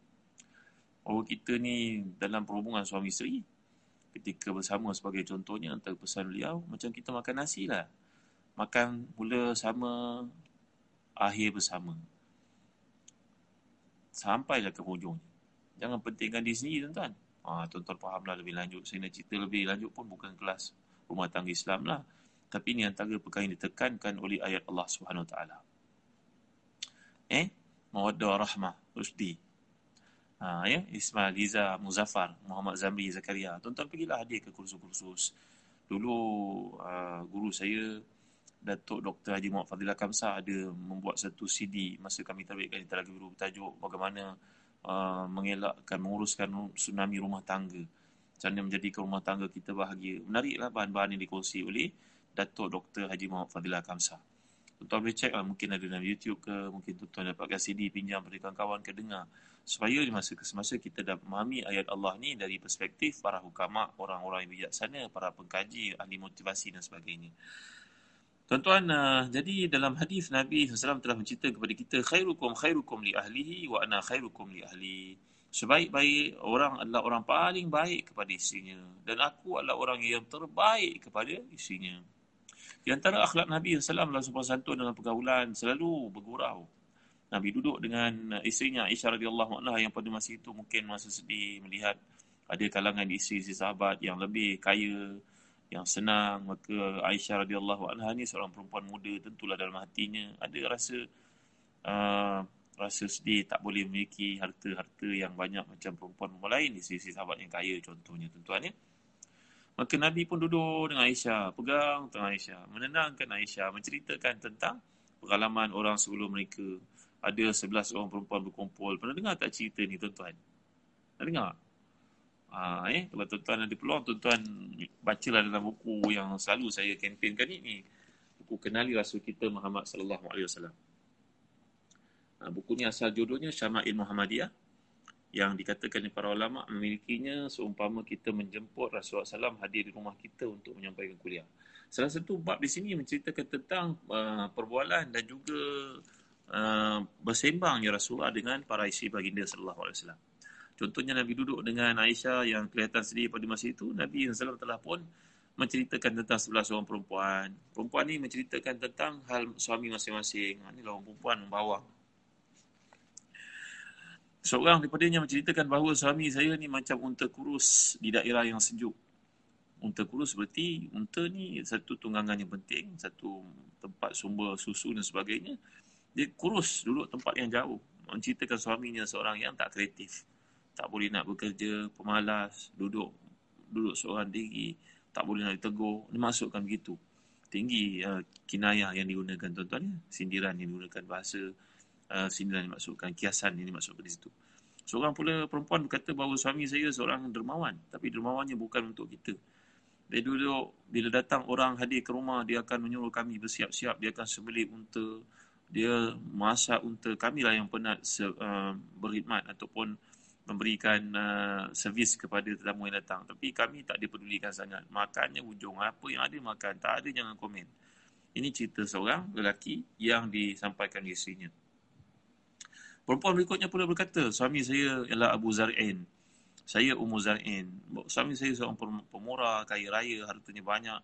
Bahawa kita ni dalam perhubungan suami isteri ketika bersama sebagai contohnya antara pesan beliau macam kita makan nasi lah makan mula sama akhir bersama. Sampailah ke hujung jangan pentingkan di sini tuan-tuan. Ha, tuan-tuan fahamlah lebih lanjut. Saya nak cerita lebih lanjut pun bukan kelas rumah tangga Islam lah. Tapi ini antara perkara yang ditekankan oleh ayat Allah Subhanahu Wa Taala. Eh? Mawaddah rahmah rusdi. Ha, ya, Ismail, Liza, Muzaffar, Muhammad Zamri, Zakaria. Tuan-tuan pergilah hadir ke kursus-kursus. Dulu uh, guru saya, Datuk Dr. Haji Muhammad Fadilah Kamsah ada membuat satu CD masa kami terbitkan di Telaga Biru bertajuk bagaimana uh, mengelakkan, menguruskan tsunami rumah tangga. Macam mana menjadikan rumah tangga kita bahagia. Menariklah bahan-bahan yang dikongsi oleh Datuk Dr. Haji Muhammad Fadilah Kamsah. Tuan-tuan boleh check lah, mungkin ada dalam YouTube ke, mungkin tuan-tuan dapatkan CD pinjam dari kawan-kawan ke dengar supaya di masa ke semasa kita dapat memahami ayat Allah ni dari perspektif para hukama, orang-orang yang bijaksana, para pengkaji, ahli motivasi dan sebagainya. Tuan-tuan, uh, jadi dalam hadis Nabi SAW telah menceritakan kepada kita khairukum khairukum li ahlihi wa ana khairukum li ahli. Sebaik-baik orang adalah orang paling baik kepada isinya dan aku adalah orang yang terbaik kepada isinya. Di antara akhlak Nabi SAW adalah sopan santun dalam pergaulan selalu bergurau. Nabi duduk dengan isterinya Aisyah radhiyallahu anha yang pada masa itu mungkin masa sedih melihat ada kalangan isteri-isteri sahabat yang lebih kaya, yang senang. Maka Aisyah radhiyallahu anha ni seorang perempuan muda tentulah dalam hatinya ada rasa uh, rasa sedih tak boleh memiliki harta-harta yang banyak macam perempuan-perempuan lain di sisi sahabat yang kaya contohnya tuan-tuan ya. Maka Nabi pun duduk dengan Aisyah, pegang tangan Aisyah, menenangkan Aisyah, menceritakan tentang pengalaman orang sebelum mereka. Ada sebelas orang perempuan berkumpul. Pernah dengar tak cerita ni tuan-tuan? Pernah dengar? Ha, eh, kalau tuan-tuan ada peluang, tuan-tuan bacalah dalam buku yang selalu saya kempenkan ini. Buku Kenali Rasul Kita Muhammad Sallallahu Alaihi Wasallam. Ha, buku ni asal judulnya Syama'il Muhammadiyah yang dikatakan oleh para ulama memilikinya seumpama kita menjemput Rasulullah SAW hadir di rumah kita untuk menyampaikan kuliah. Salah satu bab di sini menceritakan tentang uh, perbualan dan juga uh, bersembangnya Rasulullah dengan para isteri baginda sallallahu alaihi wasallam. Contohnya Nabi duduk dengan Aisyah yang kelihatan sedih pada masa itu, Nabi SAW telah pun menceritakan tentang sebelah seorang perempuan. Perempuan ni menceritakan tentang hal suami masing-masing. Ini lah orang perempuan membawa Seorang daripadanya menceritakan bahawa suami saya ni macam unta kurus di daerah yang sejuk. Unta kurus seperti unta ni satu tunggangan yang penting, satu tempat sumber susu dan sebagainya. Dia kurus duduk tempat yang jauh. Menceritakan suaminya seorang yang tak kreatif. Tak boleh nak bekerja, pemalas, duduk duduk seorang diri, tak boleh nak ditegur. Dia masukkan begitu. Tinggi uh, kinayah yang digunakan tuan-tuan ya. Sindiran yang digunakan bahasa uh, sindiran dimasukkan, kiasan yang dimasukkan di situ. Seorang pula perempuan berkata bahawa suami saya seorang dermawan. Tapi dermawannya bukan untuk kita. Dia duduk, bila datang orang hadir ke rumah, dia akan menyuruh kami bersiap-siap. Dia akan sembelih unta. Dia masak unta. Kamilah yang penat uh, berkhidmat ataupun memberikan uh, servis kepada tetamu yang datang. Tapi kami tak dipedulikan sangat. Makannya ujung. Apa yang ada makan. Tak ada jangan komen. Ini cerita seorang lelaki yang disampaikan isterinya. Perempuan berikutnya pula berkata, suami saya ialah Abu Zar'in. Saya Ummu Zar'in. Suami saya seorang pemurah, kaya raya, hartanya banyak.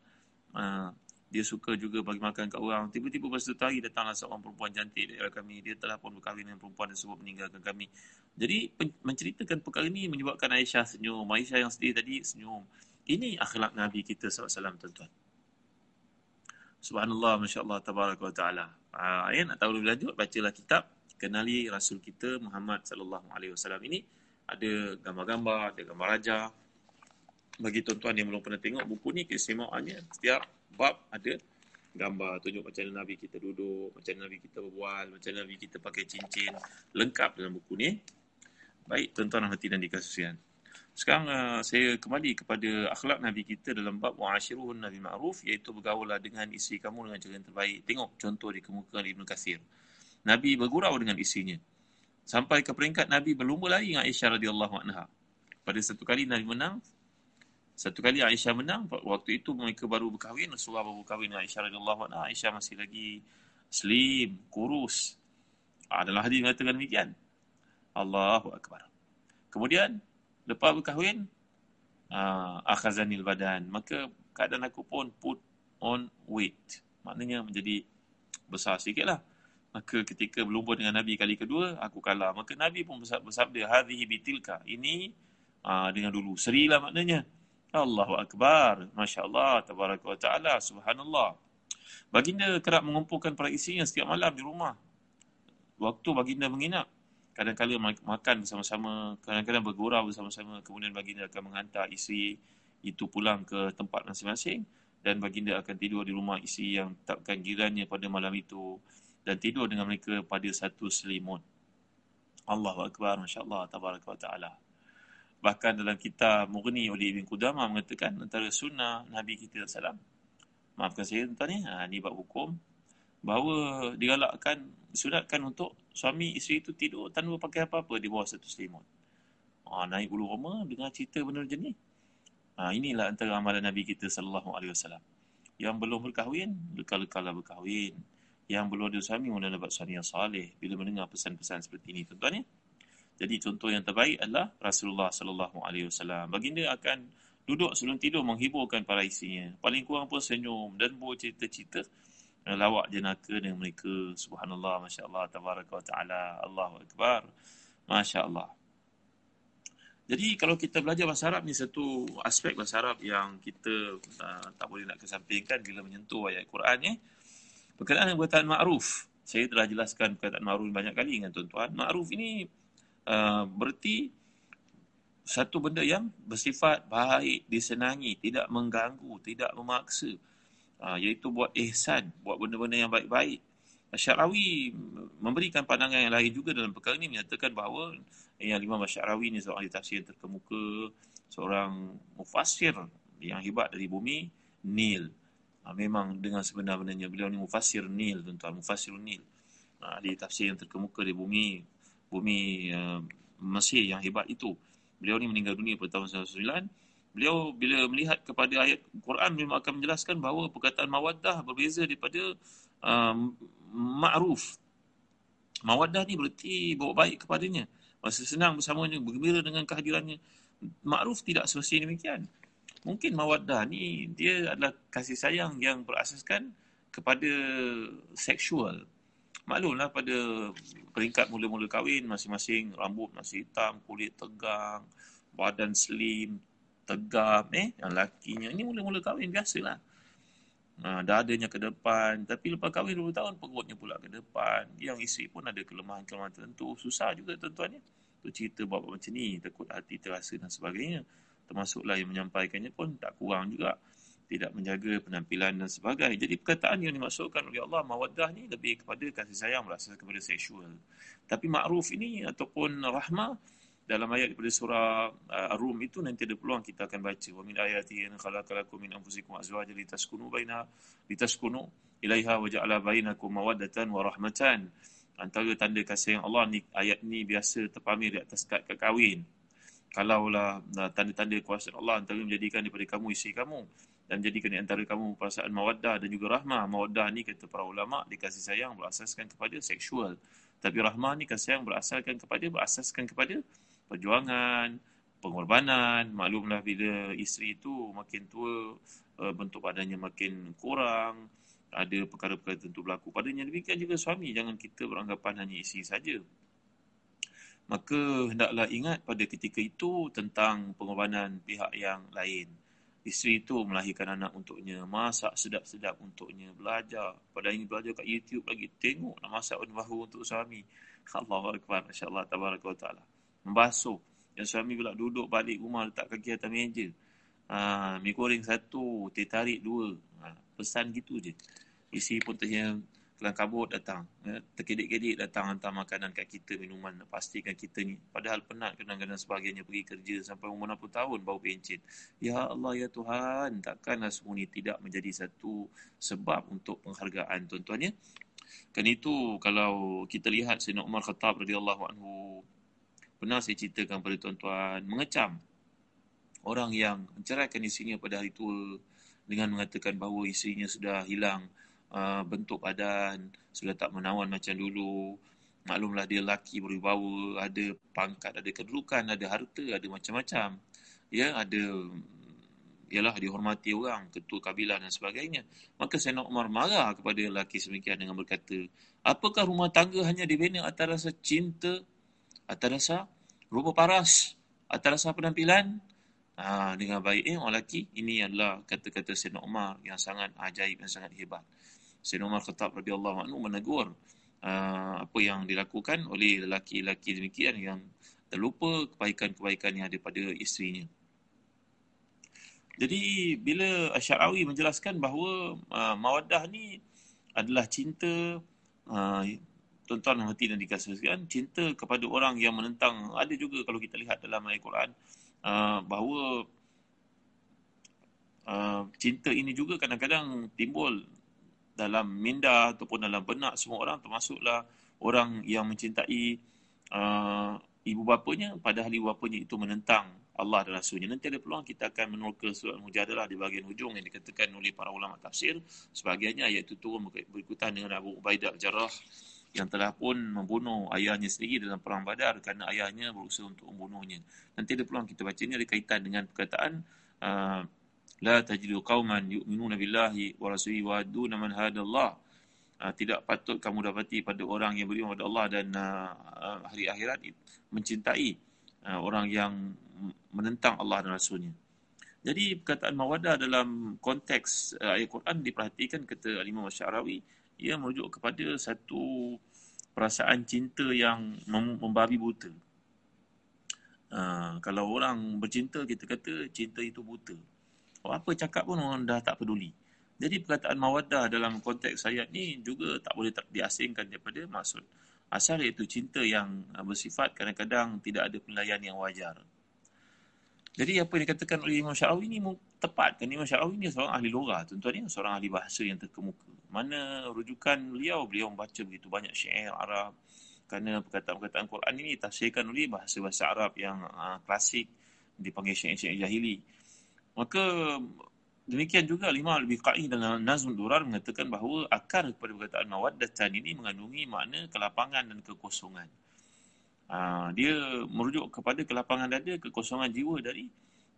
Uh, dia suka juga bagi makan kat orang. Tiba-tiba pada satu hari datanglah seorang perempuan cantik dari kami. Dia telah pun berkahwin dengan perempuan tersebut meninggalkan kami. Jadi menceritakan perkara ini menyebabkan Aisyah senyum. Aisyah yang sedih tadi senyum. Ini akhlak Nabi kita SAW tuan-tuan. Subhanallah, Masya Allah, Tabaraka wa Ta'ala. Uh, ayat nak tahu lebih lanjut, bacalah kitab kenali Rasul kita Muhammad sallallahu alaihi wasallam ini ada gambar-gambar, ada gambar raja. Bagi tuan-tuan yang belum pernah tengok buku ni keistimewaannya setiap bab ada gambar tunjuk macam mana Nabi kita duduk, macam mana Nabi kita berbual, macam mana Nabi kita pakai cincin, lengkap dalam buku ni. Baik tuan-tuan hati dan dikasihan. Sekarang uh, saya kembali kepada akhlak Nabi kita dalam bab wa'ashiruhun Nabi Ma'ruf iaitu bergaullah dengan isteri kamu dengan cara yang terbaik. Tengok contoh di kemukaan Ibn Kathir. Nabi bergurau dengan isinya. Sampai ke peringkat Nabi berlumba lari dengan Aisyah radhiyallahu anha. Pada satu kali Nabi menang, satu kali Aisyah menang, waktu itu mereka baru berkahwin, Rasulullah baru berkahwin dengan Aisyah radhiyallahu anha. Aisyah masih lagi slim, kurus. Adalah hadis mengatakan demikian. Allahu akbar. Kemudian lepas berkahwin, uh, akhazanil badan. Maka keadaan aku pun put on weight. Maknanya menjadi besar sikitlah. Maka ketika berlumba dengan Nabi kali kedua, aku kalah. Maka Nabi pun bersabda, Hadhihi bitilka. Ini ah, dengan dulu. Serilah maknanya. Allahu Akbar. Masya Allah. Tabaraka wa ta'ala. Subhanallah. Baginda kerap mengumpulkan para isinya setiap malam di rumah. Waktu baginda menginap. Kadang-kadang makan bersama-sama. Kadang-kadang bergurau bersama-sama. Kemudian baginda akan menghantar isi itu pulang ke tempat masing-masing. Dan baginda akan tidur di rumah isi yang takkan jirannya pada malam itu dan tidur dengan mereka pada satu selimut. Allahu Akbar, Masya Allah, Tabaraka wa Ta'ala. Bahkan dalam kitab Mughni oleh Ibn Qudamah mengatakan antara sunnah Nabi kita salam. Maafkan saya tuan ni, ha, ni bab hukum. Bahawa digalakkan, sunatkan untuk suami isteri itu tidur tanpa pakai apa-apa di bawah satu selimut. Ha, naik bulu roma dengan cerita benda macam ni. Ha, inilah antara amalan Nabi kita sallallahu alaihi wasallam. Yang belum berkahwin, lekal-lekal berkahwin yang belum ada suami mula dapat suami yang salih bila mendengar pesan-pesan seperti ini tuan-tuan ya. Jadi contoh yang terbaik adalah Rasulullah sallallahu alaihi wasallam. Baginda akan duduk sebelum tidur menghiburkan para isinya. Paling kurang pun senyum dan buat cerita-cerita eh, lawak jenaka dengan mereka. Subhanallah, masya-Allah, tabaraka taala. Allahu akbar. Masya-Allah. Jadi kalau kita belajar bahasa Arab ni satu aspek bahasa Arab yang kita uh, tak boleh nak kesampingkan bila menyentuh ayat Quran ni. Ya. Perkataan yang ma'ruf. saya telah jelaskan perkataan ma'ruf banyak kali dengan tuan-tuan. Ma'ruf ini uh, berarti satu benda yang bersifat baik, disenangi, tidak mengganggu, tidak memaksa. Uh, iaitu buat ihsan, buat benda-benda yang baik-baik. Syarawi memberikan pandangan yang lain juga dalam perkara ini menyatakan bahawa yang lima Syarawi ini seorang tafsir yang terkemuka, seorang mufassir yang hebat dari bumi, Nil. Ha, memang dengan sebenar-benarnya beliau ni mufassir Nil tuan-tuan mufassir Nil ha, di tafsir yang terkemuka di bumi bumi uh, Mesir yang hebat itu. Beliau ni meninggal dunia pada tahun 1999 beliau bila melihat kepada ayat Quran memang akan menjelaskan bahawa perkataan mawaddah berbeza daripada um, ma'ruf. Mawaddah ni berarti bawa baik kepadanya. Masa senang bersamanya bergembira dengan kehadirannya. Ma'ruf tidak semestinya demikian. Mungkin mawaddah ni dia adalah kasih sayang yang berasaskan kepada seksual. Maklumlah pada peringkat mula-mula kahwin masing-masing rambut masih hitam, kulit tegang, badan slim, tegap eh yang lakinya ini mula-mula kahwin biasalah. Ha, dadanya ke depan. Tapi lepas kahwin 2 tahun perutnya pula ke depan. Yang isteri pun ada kelemahan-kelemahan tertentu. Susah juga tuan-tuan ya tu cerita bab macam ni. Takut hati terasa dan sebagainya. Termasuklah yang menyampaikannya pun tak kurang juga tidak menjaga penampilan dan sebagainya. Jadi perkataan yang dimaksudkan oleh Allah mawaddah ni lebih kepada kasih sayang berasal kepada seksual. Tapi ma'ruf ini ataupun rahmah dalam ayat daripada surah uh, Ar-Rum itu nanti ada peluang kita akan baca wa min ayati an khalaqalakum min anfusikum azwajan litaskunu baina litaskunu ilaiha wa ja'ala bainakum mawaddatan wa rahmatan antara tanda kasih yang Allah ni ayat ni biasa terpamir di atas kad kahwin kalaulah uh, tanda-tanda kuasa Allah antara menjadikan daripada kamu isi kamu dan menjadikan di antara kamu perasaan mawaddah dan juga rahmah. Mawaddah ni kata para ulama dikasih sayang berasaskan kepada seksual. Tapi rahmah ni kasih sayang berasaskan kepada berasaskan kepada perjuangan, pengorbanan. Maklumlah bila isteri itu makin tua, uh, bentuk badannya makin kurang, ada perkara-perkara tentu berlaku padanya. Demikian juga suami, jangan kita beranggapan hanya isteri saja maka hendaklah ingat pada ketika itu tentang pengorbanan pihak yang lain. Isteri itu melahirkan anak untuknya, masak sedap-sedap untuknya, belajar. Pada ini belajar kat YouTube lagi, tengok nak masak pada bahu untuk suami. Allahu Akbar, Masya Allah, Tabaraka wa Ta'ala. Membasuh. Yang suami pula duduk balik rumah, letak kaki atas meja. Ha, mi goreng satu, teh tarik dua. Ha, pesan gitu je. Isteri pun tanya, kelang kabut datang ya, terkedik-kedik datang hantar makanan kat kita minuman pastikan kita ni. Padahal penat kadang-kadang sebagainya pergi kerja sampai umur 60 tahun baru pencet. Ya Allah ya Tuhan takkanlah semua ni tidak menjadi satu sebab untuk penghargaan tuan-tuan ya. Kan itu kalau kita lihat Sayyidina Umar Khattab radhiyallahu anhu pernah saya ceritakan pada tuan-tuan mengecam orang yang menceraikan isterinya pada hari tua dengan mengatakan bahawa isterinya sudah hilang uh, bentuk badan sudah tak menawan macam dulu. Maklumlah dia lelaki berwibawa ada pangkat ada kedudukan ada harta ada macam-macam. Ya ada ialah dihormati orang ketua kabilah dan sebagainya. Maka Sayyidina Umar marah kepada lelaki semikian dengan berkata apakah rumah tangga hanya dibina atas rasa cinta atas rasa rupa paras atas rasa penampilan? Ha, dengan baik eh orang lelaki ini adalah kata-kata Sayyidina Umar yang sangat ajaib dan sangat hebat Sayyidina Umar Khattab radhiyallahu anhu menegur uh, apa yang dilakukan oleh lelaki-lelaki demikian yang terlupa kebaikan-kebaikan yang ada pada isterinya. Jadi bila Asy'arawi menjelaskan bahawa uh, mawaddah ni adalah cinta uh, tuan-tuan hati dan dikasihkan cinta kepada orang yang menentang ada juga kalau kita lihat dalam Al-Quran uh, bahawa uh, cinta ini juga kadang-kadang timbul dalam minda ataupun dalam benak semua orang termasuklah orang yang mencintai uh, ibu bapanya padahal ibu bapanya itu menentang Allah dan Rasulnya. Nanti ada peluang kita akan meneroka surat Mujadalah di bahagian hujung yang dikatakan oleh para ulama tafsir. Sebagainya ayat itu turun berikutan dengan Abu Ubaidah Jarrah yang telah pun membunuh ayahnya sendiri dalam perang badar kerana ayahnya berusaha untuk membunuhnya. Nanti ada peluang kita baca ini ada kaitan dengan perkataan uh, la tajidu qauman yu'minuna billahi wa rasulihi wa aduna man hadallah uh, tidak patut kamu dapati pada orang yang beriman kepada Allah dan uh, hari akhirat mencintai orang yang menentang Allah dan Rasulnya. Jadi perkataan mawadah dalam konteks ayat Quran diperhatikan kata Imam Syarawi ia merujuk kepada satu perasaan cinta yang membabi buta. Uh, kalau orang bercinta, kita kata cinta itu buta. Apa cakap pun orang dah tak peduli. Jadi perkataan mawadah dalam konteks ayat ni juga tak boleh diasingkan daripada maksud. Asal iaitu cinta yang bersifat kadang-kadang tidak ada penilaian yang wajar. Jadi apa yang dikatakan oleh Imam Syarawi ni tepat kan Imam Syarawi ni seorang ahli logah tuan-tuan ni seorang ahli bahasa yang terkemuka. Mana rujukan beliau beliau membaca begitu banyak syair Arab kerana perkataan-perkataan Quran ini tafsirkan oleh bahasa-bahasa Arab yang uh, klasik dipanggil syair-syair jahili. Maka demikian juga lima lebih qa'i dalam Nazmul Durar mengatakan bahawa akar kepada perkataan mawaddatan ini mengandungi makna kelapangan dan kekosongan. Uh, dia merujuk kepada kelapangan dada, kekosongan jiwa dari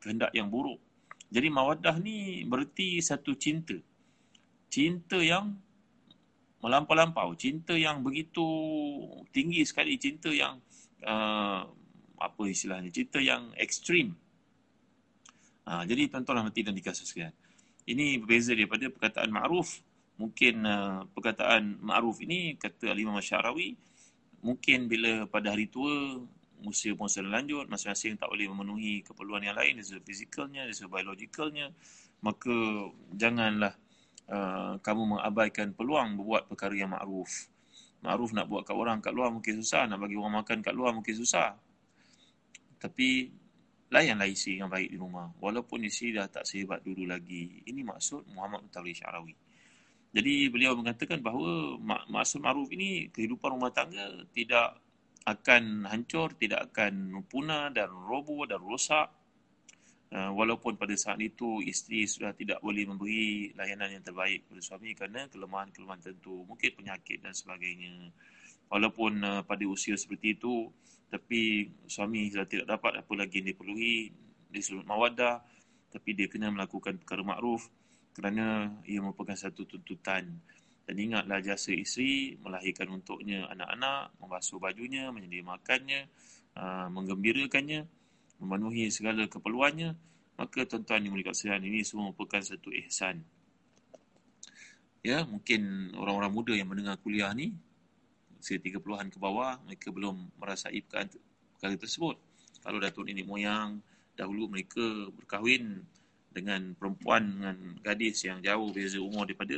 kehendak yang buruk. Jadi mawaddah ni berarti satu cinta. Cinta yang melampau-lampau. Cinta yang begitu tinggi sekali. Cinta yang uh, apa istilahnya? Cinta yang ekstrim. Ha, jadi tuan-tuan mati dan dikasih sekalian. Ini berbeza daripada perkataan ma'ruf. Mungkin uh, perkataan ma'ruf ini kata Alimah Masyarawi mungkin bila pada hari tua usia pun sudah lanjut masing-masing tak boleh memenuhi keperluan yang lain dari fizikalnya dari biologikalnya maka janganlah uh, kamu mengabaikan peluang berbuat perkara yang ma'ruf ma'ruf nak buat kat orang kat luar mungkin susah nak bagi orang makan kat luar mungkin susah tapi layanlah isi yang baik di rumah. Walaupun isi dah tak sehebat dulu lagi. Ini maksud Muhammad Mutawli Syarawi. Jadi beliau mengatakan bahawa maksud ma'ruf ini kehidupan rumah tangga tidak akan hancur, tidak akan punah dan roboh dan rosak. Uh, walaupun pada saat itu isteri sudah tidak boleh memberi layanan yang terbaik kepada suami kerana kelemahan-kelemahan tertentu, mungkin penyakit dan sebagainya. Walaupun uh, pada usia seperti itu, tapi suami sudah tidak dapat apa lagi yang diperlukan di sudut mawadah tapi dia kena melakukan perkara makruf kerana ia merupakan satu tuntutan. Dan ingatlah jasa isteri melahirkan untuknya anak-anak membasuh bajunya menyediakan makannya menggembirakannya memenuhi segala keperluannya maka tuan-tuan yang mulia kasihan ini semua merupakan satu ihsan. Ya mungkin orang-orang muda yang mendengar kuliah ni usia 30-an ke bawah mereka belum merasai perkara, tersebut. Kalau datuk nenek moyang dahulu mereka berkahwin dengan perempuan dengan gadis yang jauh beza umur daripada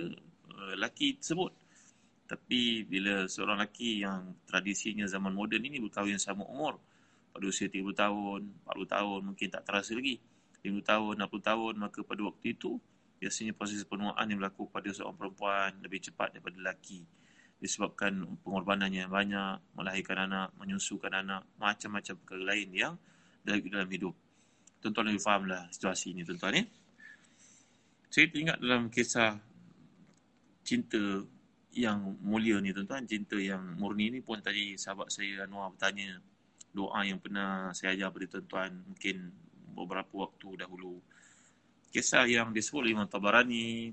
uh, lelaki tersebut. Tapi bila seorang lelaki yang tradisinya zaman moden ini berkahwin sama umur pada usia 30 tahun, 40 tahun mungkin tak terasa lagi 50 tahun, 60 tahun maka pada waktu itu biasanya proses penuaan yang berlaku pada seorang perempuan lebih cepat daripada lelaki disebabkan pengorbanannya banyak, melahirkan anak, menyusukan anak, macam-macam perkara lain yang dalam hidup. Tuan-tuan lebih fahamlah situasi ini, tuan-tuan ya. Saya teringat dalam kisah cinta yang mulia ni, tuan-tuan. Cinta yang murni ni pun tadi sahabat saya Anwar bertanya doa yang pernah saya ajar pada tuan-tuan mungkin beberapa waktu dahulu. Kisah yang disebut oleh Imam Tabarani,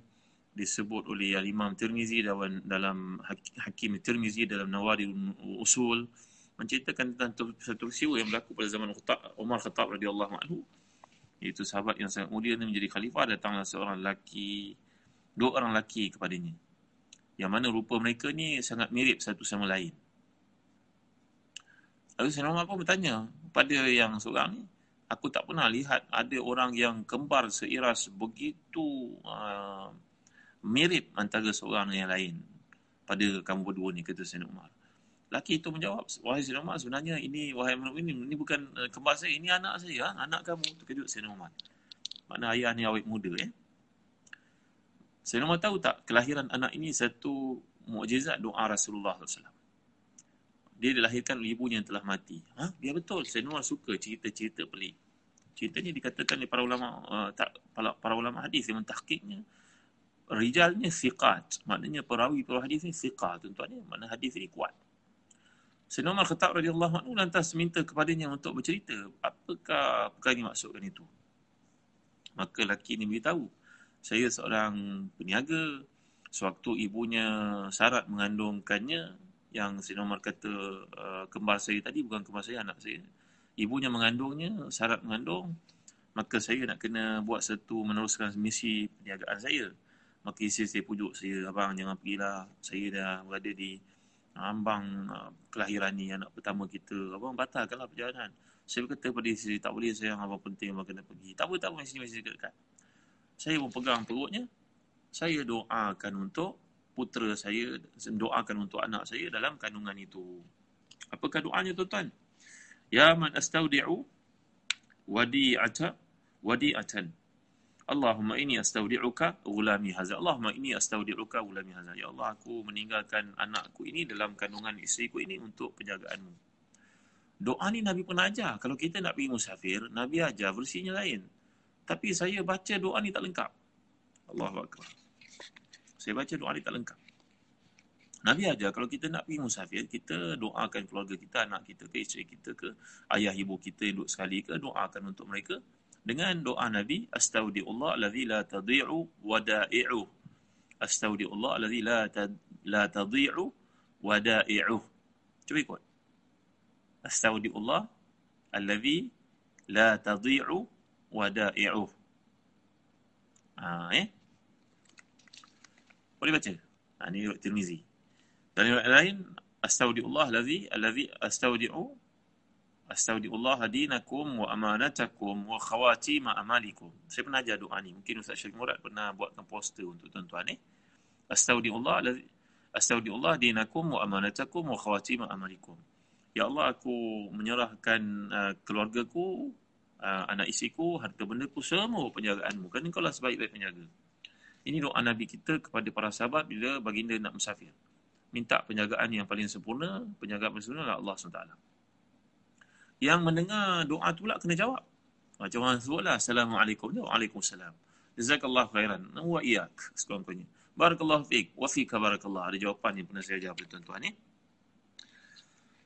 disebut oleh Imam Tirmizi dalam dalam Hakim Tirmizi dalam Nawari Usul menceritakan tentang satu peristiwa yang berlaku pada zaman Umar Khattab radhiyallahu anhu. Iaitu sahabat yang sangat mulia ini menjadi khalifah datanglah seorang lelaki dua orang lelaki kepadanya. Yang mana rupa mereka ni sangat mirip satu sama lain. Lalu Sayyidina Umar pun bertanya kepada yang seorang ni aku tak pernah lihat ada orang yang kembar seiras begitu uh, mirip antara seorang dengan yang lain pada kamu berdua ni kata Sayyidina Umar. Laki itu menjawab, wahai Sayyidina Umar sebenarnya ini wahai menurut ini ini bukan uh, kembar saya, ini anak saya, ha? anak kamu terkejut Sayyidina Umar. Makna ayah ni awet muda ya. Sayyidina Umar tahu tak kelahiran anak ini satu mukjizat doa Rasulullah SAW. Dia dilahirkan oleh ibunya yang telah mati. Ha? Dia betul. Sayyidina Umar suka cerita-cerita pelik. Cerita ni dikatakan oleh para ulama uh, tak, para, para ulama hadis yang mentahkiknya rijalnya siqat. Maknanya perawi-perawi hadis ni siqat tuan-tuan ya. Makna hadis ni kuat. Sayyidina Umar Khattab radhiyallahu anhu lantas minta kepadanya untuk bercerita apakah perkara yang maksudkan itu. Maka lelaki ini beritahu, saya seorang peniaga, sewaktu ibunya syarat mengandungkannya, yang Sayyidina Umar kata uh, kembar saya tadi bukan kembar saya, anak saya. Ibunya mengandungnya, syarat mengandung, maka saya nak kena buat satu meneruskan misi perniagaan saya Maka isteri saya pujuk saya, abang jangan pergilah. Saya dah berada di ambang uh, kelahiran ni anak pertama kita. Abang batalkanlah perjalanan. Saya berkata pada isteri, tak boleh sayang abang penting abang kena pergi. Tak apa, tak apa, sini masih dekat-dekat. Saya pun pegang perutnya. Saya doakan untuk putera saya, doakan untuk anak saya dalam kandungan itu. Apakah doanya tuan-tuan? Ya man astaudi'u wadi'ata wadi'atan Allahumma ini astaudi'uka gulami haza. Allahumma ini astaudi'uka gulami haza. Ya Allah, aku meninggalkan anakku ini dalam kandungan isteriku ini untuk penjagaanmu. Doa ni Nabi pernah ajar. Kalau kita nak pergi musafir, Nabi ajar versinya lain. Tapi saya baca doa ni tak lengkap. Allahu Akbar. Saya baca doa ni tak lengkap. Nabi ajar kalau kita nak pergi musafir, kita doakan keluarga kita, anak kita ke isteri kita ke ayah ibu kita duduk sekali ke, doakan untuk mereka dengan doa Nabi astaudiullah allazi la tadhi'u wada'i'u astaudiullah allazi la la tadhi'u wada'i'u cuba ikut astaudiullah allazi la tadhi'u wada'i'u ah eh boleh baca ha, ni Tirmizi dan yang lain astaudiullah allazi allazi astaudi'u Astaudiullah dinakum wa amanatakum wa khawatima amalikum. Saya pernah ajar doa ni. Mungkin Ustaz Syekh Murad pernah buatkan poster untuk tuan-tuan ni. Astaudiullah Astaudiullah dinakum wa amanatakum wa khawatima amalikum. Ya Allah, aku menyerahkan uh, keluargaku, uh, anak isiku, harta benda ku, semua penjagaanmu. Kerana kau lah sebaik-baik penjaga. Ini doa Nabi kita kepada para sahabat bila baginda nak musafir. Minta penjagaan yang paling sempurna, penjagaan paling sempurna adalah Allah SWT yang mendengar doa tu pula kena jawab. Macam orang sebutlah, Assalamualaikum. Ya, Waalaikumsalam. Jazakallah khairan. Wa iyak. Sekurang-kurangnya. Barakallah fiqh. Wa fiqh barakallah. Ada jawapan yang pernah saya jawab tuan-tuan ni.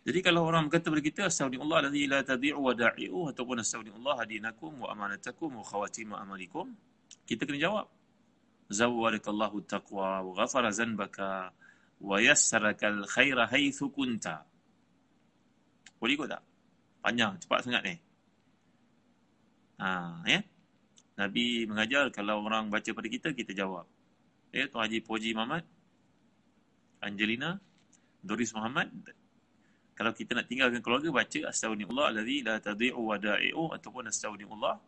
Jadi kalau orang berkata kepada kita, Astagfirullah alladhi la tadi'u wa da'i'u ataupun Astagfirullah hadinakum wa amanatakum wa khawatima amalikum, kita kena jawab. Zawwarakallahu taqwa wa ghafara zanbaka wa yassarakal khaira haythu kunta. Boleh ikut tak? Panjang, cepat sangat ni. Ha, ya. Nabi mengajar kalau orang baca pada kita, kita jawab. Ya, Tuan Haji Poji Muhammad, Angelina, Doris Muhammad. Kalau kita nak tinggalkan keluarga, baca Astagfirullah alladhi la tadi'u wa da'i'u ataupun Astagfirullah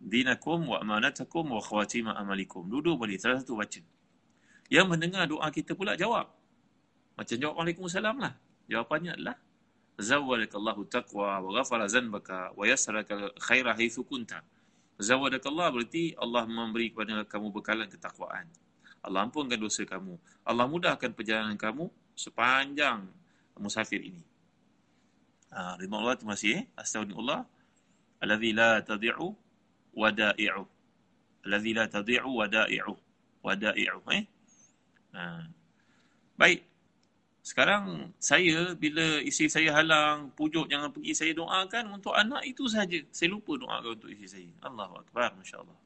dinakum wa amanatakum wa khawatima amalikum. Duduk boleh, salah satu baca. Yang mendengar doa kita pula jawab. Macam jawab Waalaikumsalam lah. Jawapannya adalah zawwadakallahu taqwa wa ghafara zanbaka wa yassaraka khaira haitsu kunta. Zawwadakallah berarti Allah memberi kepada kamu bekalan ketakwaan. Allah ampunkan dosa kamu. Allah mudahkan perjalanan kamu sepanjang musafir ini. Ah, terima Allah terima kasih. Astagfirullah. Alladhi la tadi'u wada'i'u. Alladhi la tadi'u wada'i'u. Wada'i'u. Eh? Ah. Baik. Sekarang saya bila isteri saya halang, pujuk jangan pergi, saya doakan untuk anak itu saja. Saya lupa doakan untuk isteri saya. Allahu Akbar, Masya Allah.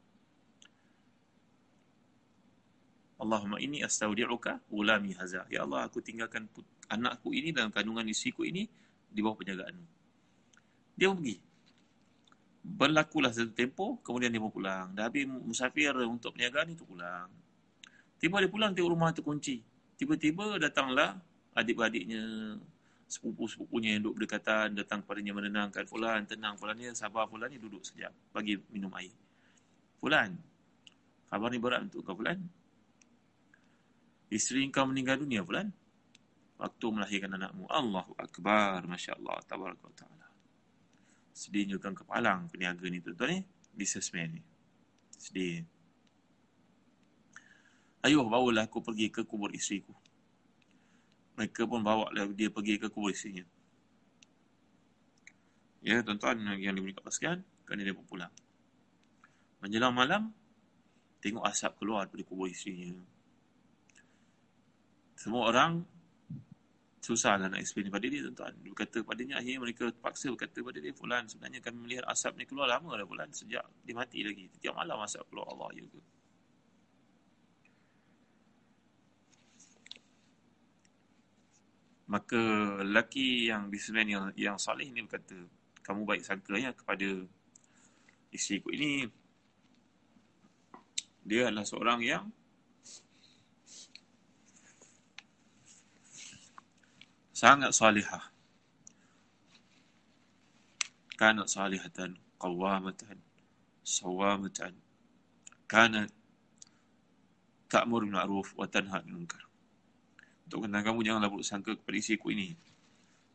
Allahumma ini astaudi'uka ulami haza. Ya Allah, aku tinggalkan anakku ini dalam kandungan isteriku ini di bawah penjagaanmu. Dia pun pergi. Berlakulah satu tempoh, kemudian dia pun pulang. Dah habis musafir untuk penjagaan itu pulang. Tiba dia pulang, tengok rumah terkunci. Tiba-tiba datanglah adik-beradiknya, sepupu-sepupunya yang duduk berdekatan, datang kepadanya menenangkan. Fulan, tenang. Fulan ni sabar. Fulan ni duduk sekejap. Bagi minum air. Fulan, khabar ni berat untuk kau Fulan. Isteri kau meninggal dunia Fulan. Waktu melahirkan anakmu. Allahu Akbar. Masya Allah. Ta'ala. Sedihnya kan kepalang peniaga ni tuan-tuan ni. Businessman ni. Sedih. Ayuh, bawalah aku pergi ke kubur isteriku mereka pun bawa dia pergi ke kubur isinya. Ya, tuan-tuan yang diberi kat sekalian, kerana dia pun pulang. Menjelang malam, tengok asap keluar dari kubur isinya. Semua orang susah lah nak explain kepada dia, tuan-tuan. Dia berkata padanya, akhirnya mereka terpaksa berkata kepada dia, Fulan, sebenarnya kami melihat asap ni keluar lama dah Fulan, sejak dia mati lagi. Setiap malam asap keluar Allah, ya ke? Maka lelaki yang bisnismen yang yang salih ni berkata kamu baik sangka ya kepada isteri ku ini dia adalah seorang yang sangat salihah. Kanat salihatan, qawwamatan, sawamatan. Kanat ta'mur bil ma'ruf wa tanha 'anil munkar. Untuk kenal kamu janganlah buruk sangka kepada isiku ini.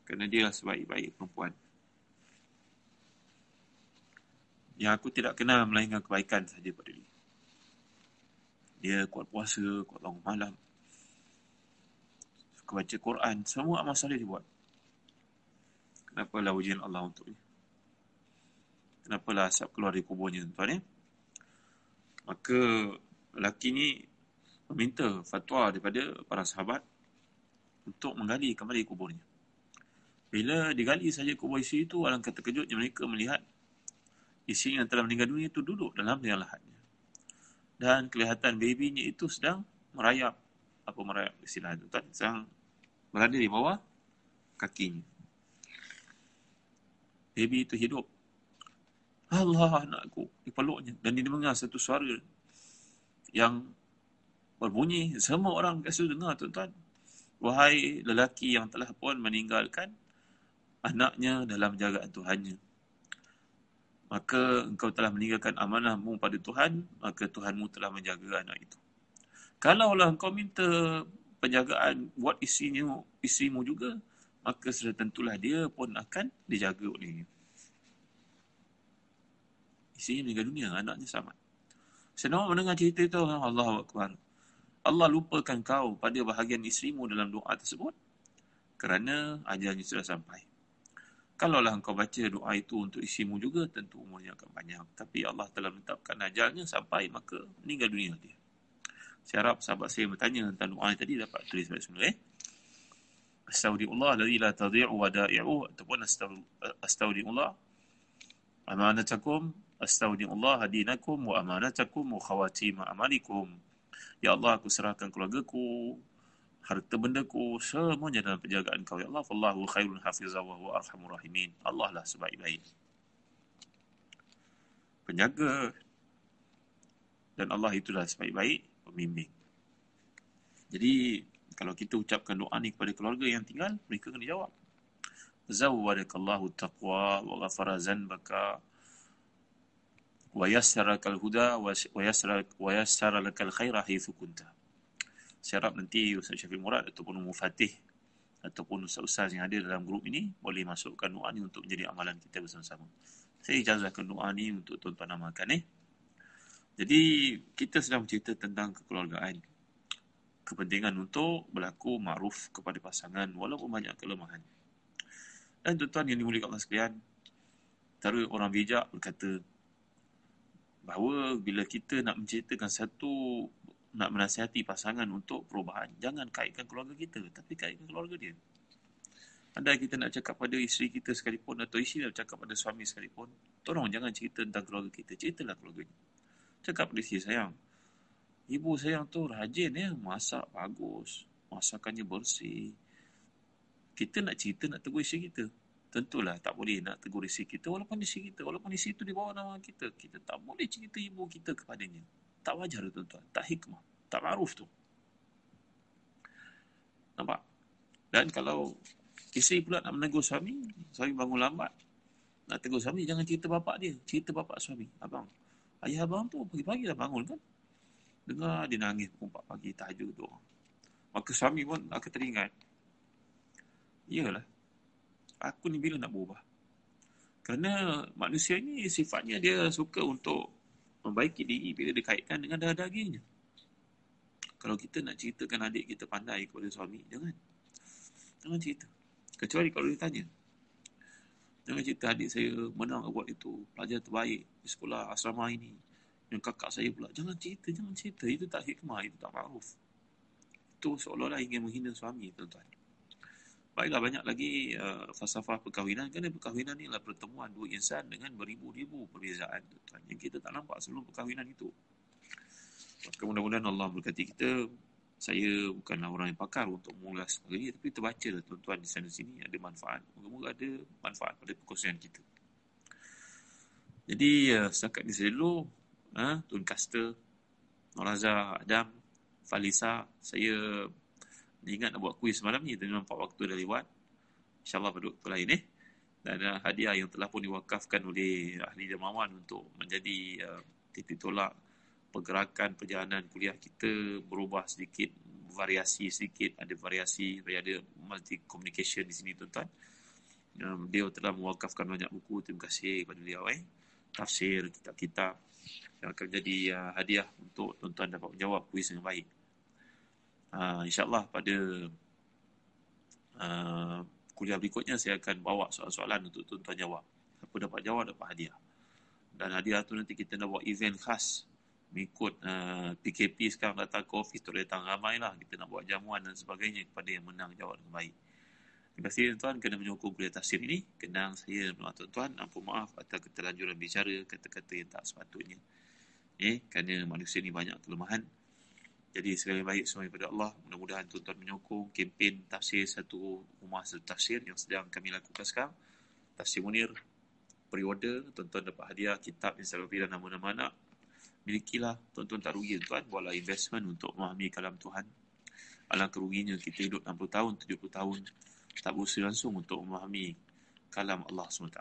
Kerana dia sebaik-baik perempuan. Yang aku tidak kenal melainkan kebaikan saja pada dia. Dia kuat puasa, kuat bangun malam. Suka baca Quran. Semua amal salih dia buat. Kenapa lah ujian Allah untuk dia? Kenapa lah asap keluar dari kuburnya tuan ya? Maka lelaki ni meminta fatwa daripada para sahabat untuk menggali kembali kuburnya. Bila digali saja kubur isteri itu, alangkah terkejutnya mereka melihat isteri yang telah meninggal dunia itu duduk dalam liang lahatnya. Dan kelihatan babynya itu sedang merayap. Apa merayap istilah itu? Tak, sedang berada di bawah kakinya. Baby itu hidup. Allah anakku dipeluknya. Dan dia dengar satu suara yang berbunyi. Semua orang kasi dengar tuan-tuan. Wahai lelaki yang telah pun meninggalkan anaknya dalam jagaan Tuhannya. Maka engkau telah meninggalkan amanahmu pada Tuhan, maka Tuhanmu telah menjaga anak itu. Kalaulah engkau minta penjagaan buat isinya, isimu juga, maka sudah tentulah dia pun akan dijaga olehnya. Isinya meninggal dunia, anaknya sama. Senang mendengar cerita itu, Allah Akbar. Allah lupakan kau pada bahagian isterimu dalam doa tersebut kerana ajalnya sudah sampai. Kalaulah engkau baca doa itu untuk isterimu juga, tentu umurnya akan panjang. Tapi Allah telah menetapkan ajalnya sampai, maka meninggal dunia dia. Saya harap sahabat saya bertanya tentang doa tadi dapat tulis balik semula. Eh? Astaudiullah ladhi la tadhi'u wada'i'u ataupun astaudiullah amanatakum astaudiullah hadinakum wa amanatakum wa khawatima amalikum Ya Allah, aku serahkan keluargaku, harta bendaku, semuanya dalam penjagaan kau. Ya Allah, Allahu khairun hafizah wa huwa arhamur rahimin. Allah lah sebaik-baik. Penjaga. Dan Allah itulah sebaik-baik pembimbing. Jadi, kalau kita ucapkan doa ni kepada keluarga yang tinggal, mereka kena jawab. Zawwadakallahu taqwa wa ghafara zanbaka yassara wa yassara laka al-khaira haitsu kunta. Saya harap nanti Ustaz Syafiq Murad ataupun Ummu Fatih ataupun ustaz-ustaz yang ada dalam grup ini boleh masukkan doa ni untuk menjadi amalan kita bersama-sama. Saya ijazahkan doa ni untuk tuan-tuan amalkan eh. Jadi kita sedang bercerita tentang kekeluargaan. Kepentingan untuk berlaku ma'ruf kepada pasangan walaupun banyak kelemahan. Dan tuan-tuan yang dimuliakan Allah sekalian, antara orang bijak berkata, bahawa bila kita nak menceritakan satu nak menasihati pasangan untuk perubahan jangan kaitkan keluarga kita tapi kaitkan keluarga dia. Andai kita nak cakap pada isteri kita sekalipun atau isteri nak cakap pada suami sekalipun tolong jangan cerita tentang keluarga kita. Ceritalah keluarganya. Cakap pada isteri sayang ibu sayang tu rajin ya masak bagus masakannya bersih. Kita nak cerita nak tegur isteri kita tentulah tak boleh nak tegur isi kita walaupun isi kita walaupun isi itu di bawah nama kita. Kita tak boleh cerita ibu kita kepadanya. Tak wajar tuan-tuan. Tak hikmah. Tak maruf tu. Nampak? Dan kalau isteri pula nak menegur suami suami bangun lambat nak tegur suami jangan cerita bapak dia. Cerita bapak suami. Abang. Ayah abang tu pagi-pagi dah bangun kan? Dengar dia nangis. Pukul 4 pagi tahajud tu. Maka suami pun akan teringat iyalah aku ni bila nak berubah? Kerana manusia ni sifatnya dia suka untuk membaiki diri bila dikaitkan dengan darah dagingnya. Kalau kita nak ceritakan adik kita pandai kepada suami, jangan. Jangan cerita. Kecuali kalau dia tanya. Jangan cerita adik saya menang buat itu. Pelajar terbaik di sekolah asrama ini. Yang kakak saya pula. Jangan cerita, jangan cerita. Itu tak hikmah, itu tak ma'ruf. Itu seolah-olah ingin menghina suami, tuan-tuan. Baiklah banyak lagi uh, falsafah perkahwinan kerana perkahwinan ni adalah pertemuan dua insan dengan beribu-ribu perbezaan tuan yang kita tak nampak sebelum perkahwinan itu. Maka mudah-mudahan Allah berkati kita. Saya bukanlah orang yang pakar untuk mengulas perkara ini tapi terbaca lah tuan-tuan di sana sini ada manfaat. Moga-moga ada manfaat pada perkongsian kita. Jadi uh, setakat ni saya dulu uh, Tuan Caster Noraza, Adam, Falisa, saya ingat nak buat kuis semalam ni, tapi nampak waktu dah lewat. InsyaAllah pada waktu lain eh. Dan uh, hadiah yang telah pun diwakafkan oleh ahli jemawan untuk menjadi uh, titik tolak pergerakan perjalanan kuliah kita berubah sedikit, variasi sedikit, ada variasi, ada multi communication di sini tuan-tuan. Um, dia telah mewakafkan banyak buku, terima kasih kepada beliau eh. Tafsir, kitab-kitab yang akan jadi uh, hadiah untuk tuan-tuan dapat menjawab kuis yang baik. Uh, InsyaAllah pada uh, kuliah berikutnya saya akan bawa soalan-soalan untuk tuan-tuan jawab. Siapa dapat jawab dapat hadiah. Dan hadiah tu nanti kita nak buat event khas mengikut uh, PKP sekarang datang ke office tu datang ramai lah kita nak buat jamuan dan sebagainya kepada yang menang jawab dengan baik. Terima kasih tuan-tuan kena menyokong kuliah tafsir ini. Kenang saya dan tuan-tuan. Ampun maaf atas keterlanjuran bicara, kata-kata yang tak sepatutnya. Eh, kerana manusia ni banyak kelemahan. Jadi sekali baik semua kepada Allah. Mudah-mudahan tuan-tuan menyokong kempen tafsir satu rumah satu tafsir yang sedang kami lakukan sekarang. Tafsir Munir, pre-order, tuan-tuan dapat hadiah kitab yang selalu dan nama-nama anak. Milikilah, tuan-tuan tak rugi tuan buatlah investment untuk memahami kalam Tuhan. Alangkah keruginya kita hidup 60 tahun, 70 tahun, tak berusaha langsung untuk memahami kalam Allah SWT.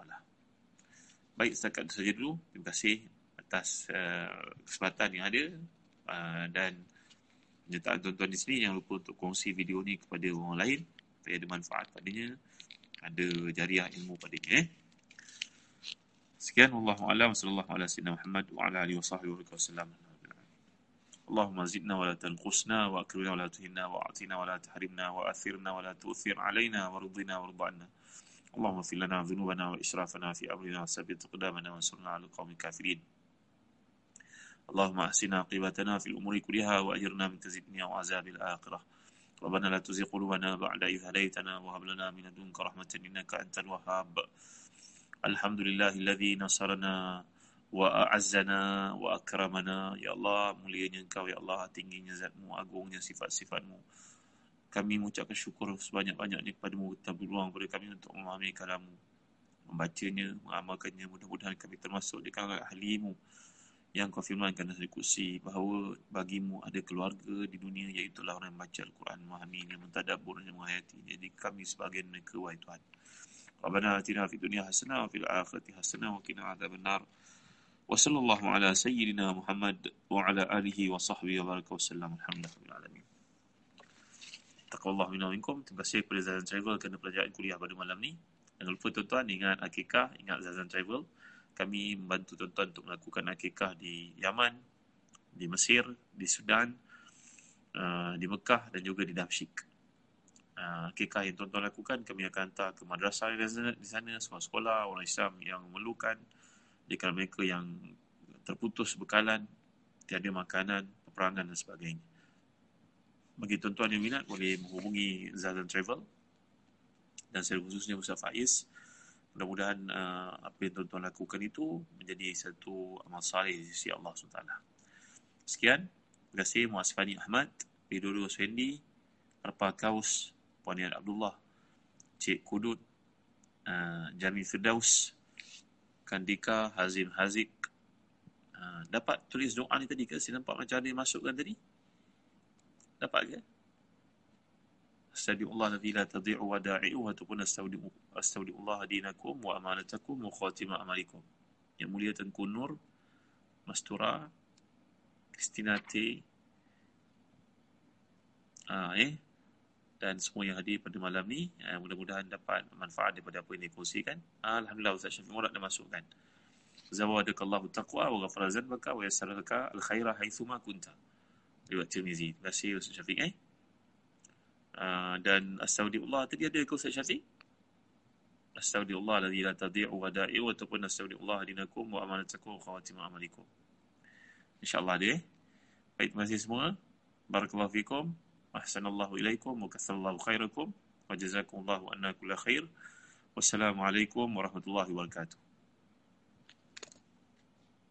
Baik, setakat itu saja dulu. Terima kasih atas uh, kesempatan yang ada uh, dan penyertaan tuan-tuan di sini jangan lupa untuk kongsi video ni kepada orang lain supaya ada manfaat padanya ada jariah ilmu padanya eh sekian wallahu alam sallallahu ala sayyidina Muhammad wa ala alihi wasahbihi wasallam اللهم زدنا ولا تنقصنا واكرمنا ولا تهنا واعطنا ولا تحرمنا واثرنا ولا تؤثر علينا وارضنا وارض عنا اللهم اغفر لنا ذنوبنا واسرافنا في امرنا وثبت اقدامنا وانصرنا على القوم الكافرين اللهم أحسن عاقبتنا في الأمور كلها وأجرنا من خزي الدنيا وعذاب الآخرة ربنا لا تزغ قلوبنا بعد إذ هديتنا وهب لنا من لدنك رحمة إنك أنت الوهاب الحمد لله الذي نصرنا وأعزنا وأكرمنا يا الله mulianya engkau ya Allah tingginya zatmu agungnya sifat-sifatmu kami mengucapkan syukur sebanyak-banyaknya kepadamu kita berluang kepada kami untuk memahami kalamu membacanya mengamalkannya mudah-mudahan kami termasuk di kalangan ahlimu yang kau firmankan dalam kursi bahawa bagimu ada keluarga di dunia iaitu orang yang baca Al-Quran, memahami yang mentadabbur dan menghayati. Jadi kami sebagian mereka wahai Tuhan. Rabbana atina fid dunya hasanah wa fil akhirati hasanah wa qina adzabannar. Wa sallallahu ala sayyidina Muhammad wa ala alihi wa sahbihi wa baraka wa sallam. Alhamdulillah alamin. Taqwallah minna minkum. Terima kasih kepada Zazan Travel kerana pelajaran kuliah pada malam ni. Jangan lupa tuan-tuan ingat akikah, ingat Zazan Travel kami membantu tuan-tuan untuk melakukan akikah di Yaman, di Mesir, di Sudan, uh, di Mekah dan juga di Damsyik. Uh, akikah yang tuan-tuan lakukan, kami akan hantar ke madrasah di sana, sekolah-sekolah orang Islam yang memerlukan di kalangan mereka yang terputus bekalan, tiada makanan, peperangan dan sebagainya. Bagi tuan-tuan yang minat, boleh menghubungi Zazan Travel dan saya khususnya Ustaz Faiz mudah-mudahan uh, apa yang tuan-tuan lakukan itu menjadi satu amal salih di sisi Allah SWT. Sekian. Terima kasih Muasfani Ahmad, Widodo Swendi, Arpa Kaus, Puan Abdullah, Cik Kudut, uh, Jami Firdaus, Kandika, Hazim Hazik. Uh, dapat tulis doa ni tadi ke? Saya nampak macam ada masukkan tadi. Dapat ke? استودع الله الذي لا تضيع ودائعه ataupun استودع استودع الله دينكم وامانتكم وخاتم اعمالكم yang mulia Tengku Nur Mastura Kristinati ah, eh dan semua yang hadir pada malam ni eh, mudah-mudahan dapat manfaat daripada apa yang dikongsikan ah, Alhamdulillah Ustaz Syafiq Murad dah masukkan Zawadakallahu taqwa wa ghafara zanbaka wa yassaraka al-khaira haithuma kunta Riwayat Tirmizi Terima kasih Ustaz Syafiq eh Ah, dan astagfirullah tadi ada ke Ustaz Syafiq? Astagfirullah alladhi la tadhi'u wada'i'u ataupun astagfirullah dinakum wa amanatakum wa khawatim amalikum. InsyaAllah dia. Baik, terima kasih semua. Barakallahu fikum. Ahsanallahu ilaikum wa kathallahu khairakum. Wa jazakumullahu anna kulla khair. Wassalamualaikum warahmatullahi wabarakatuh.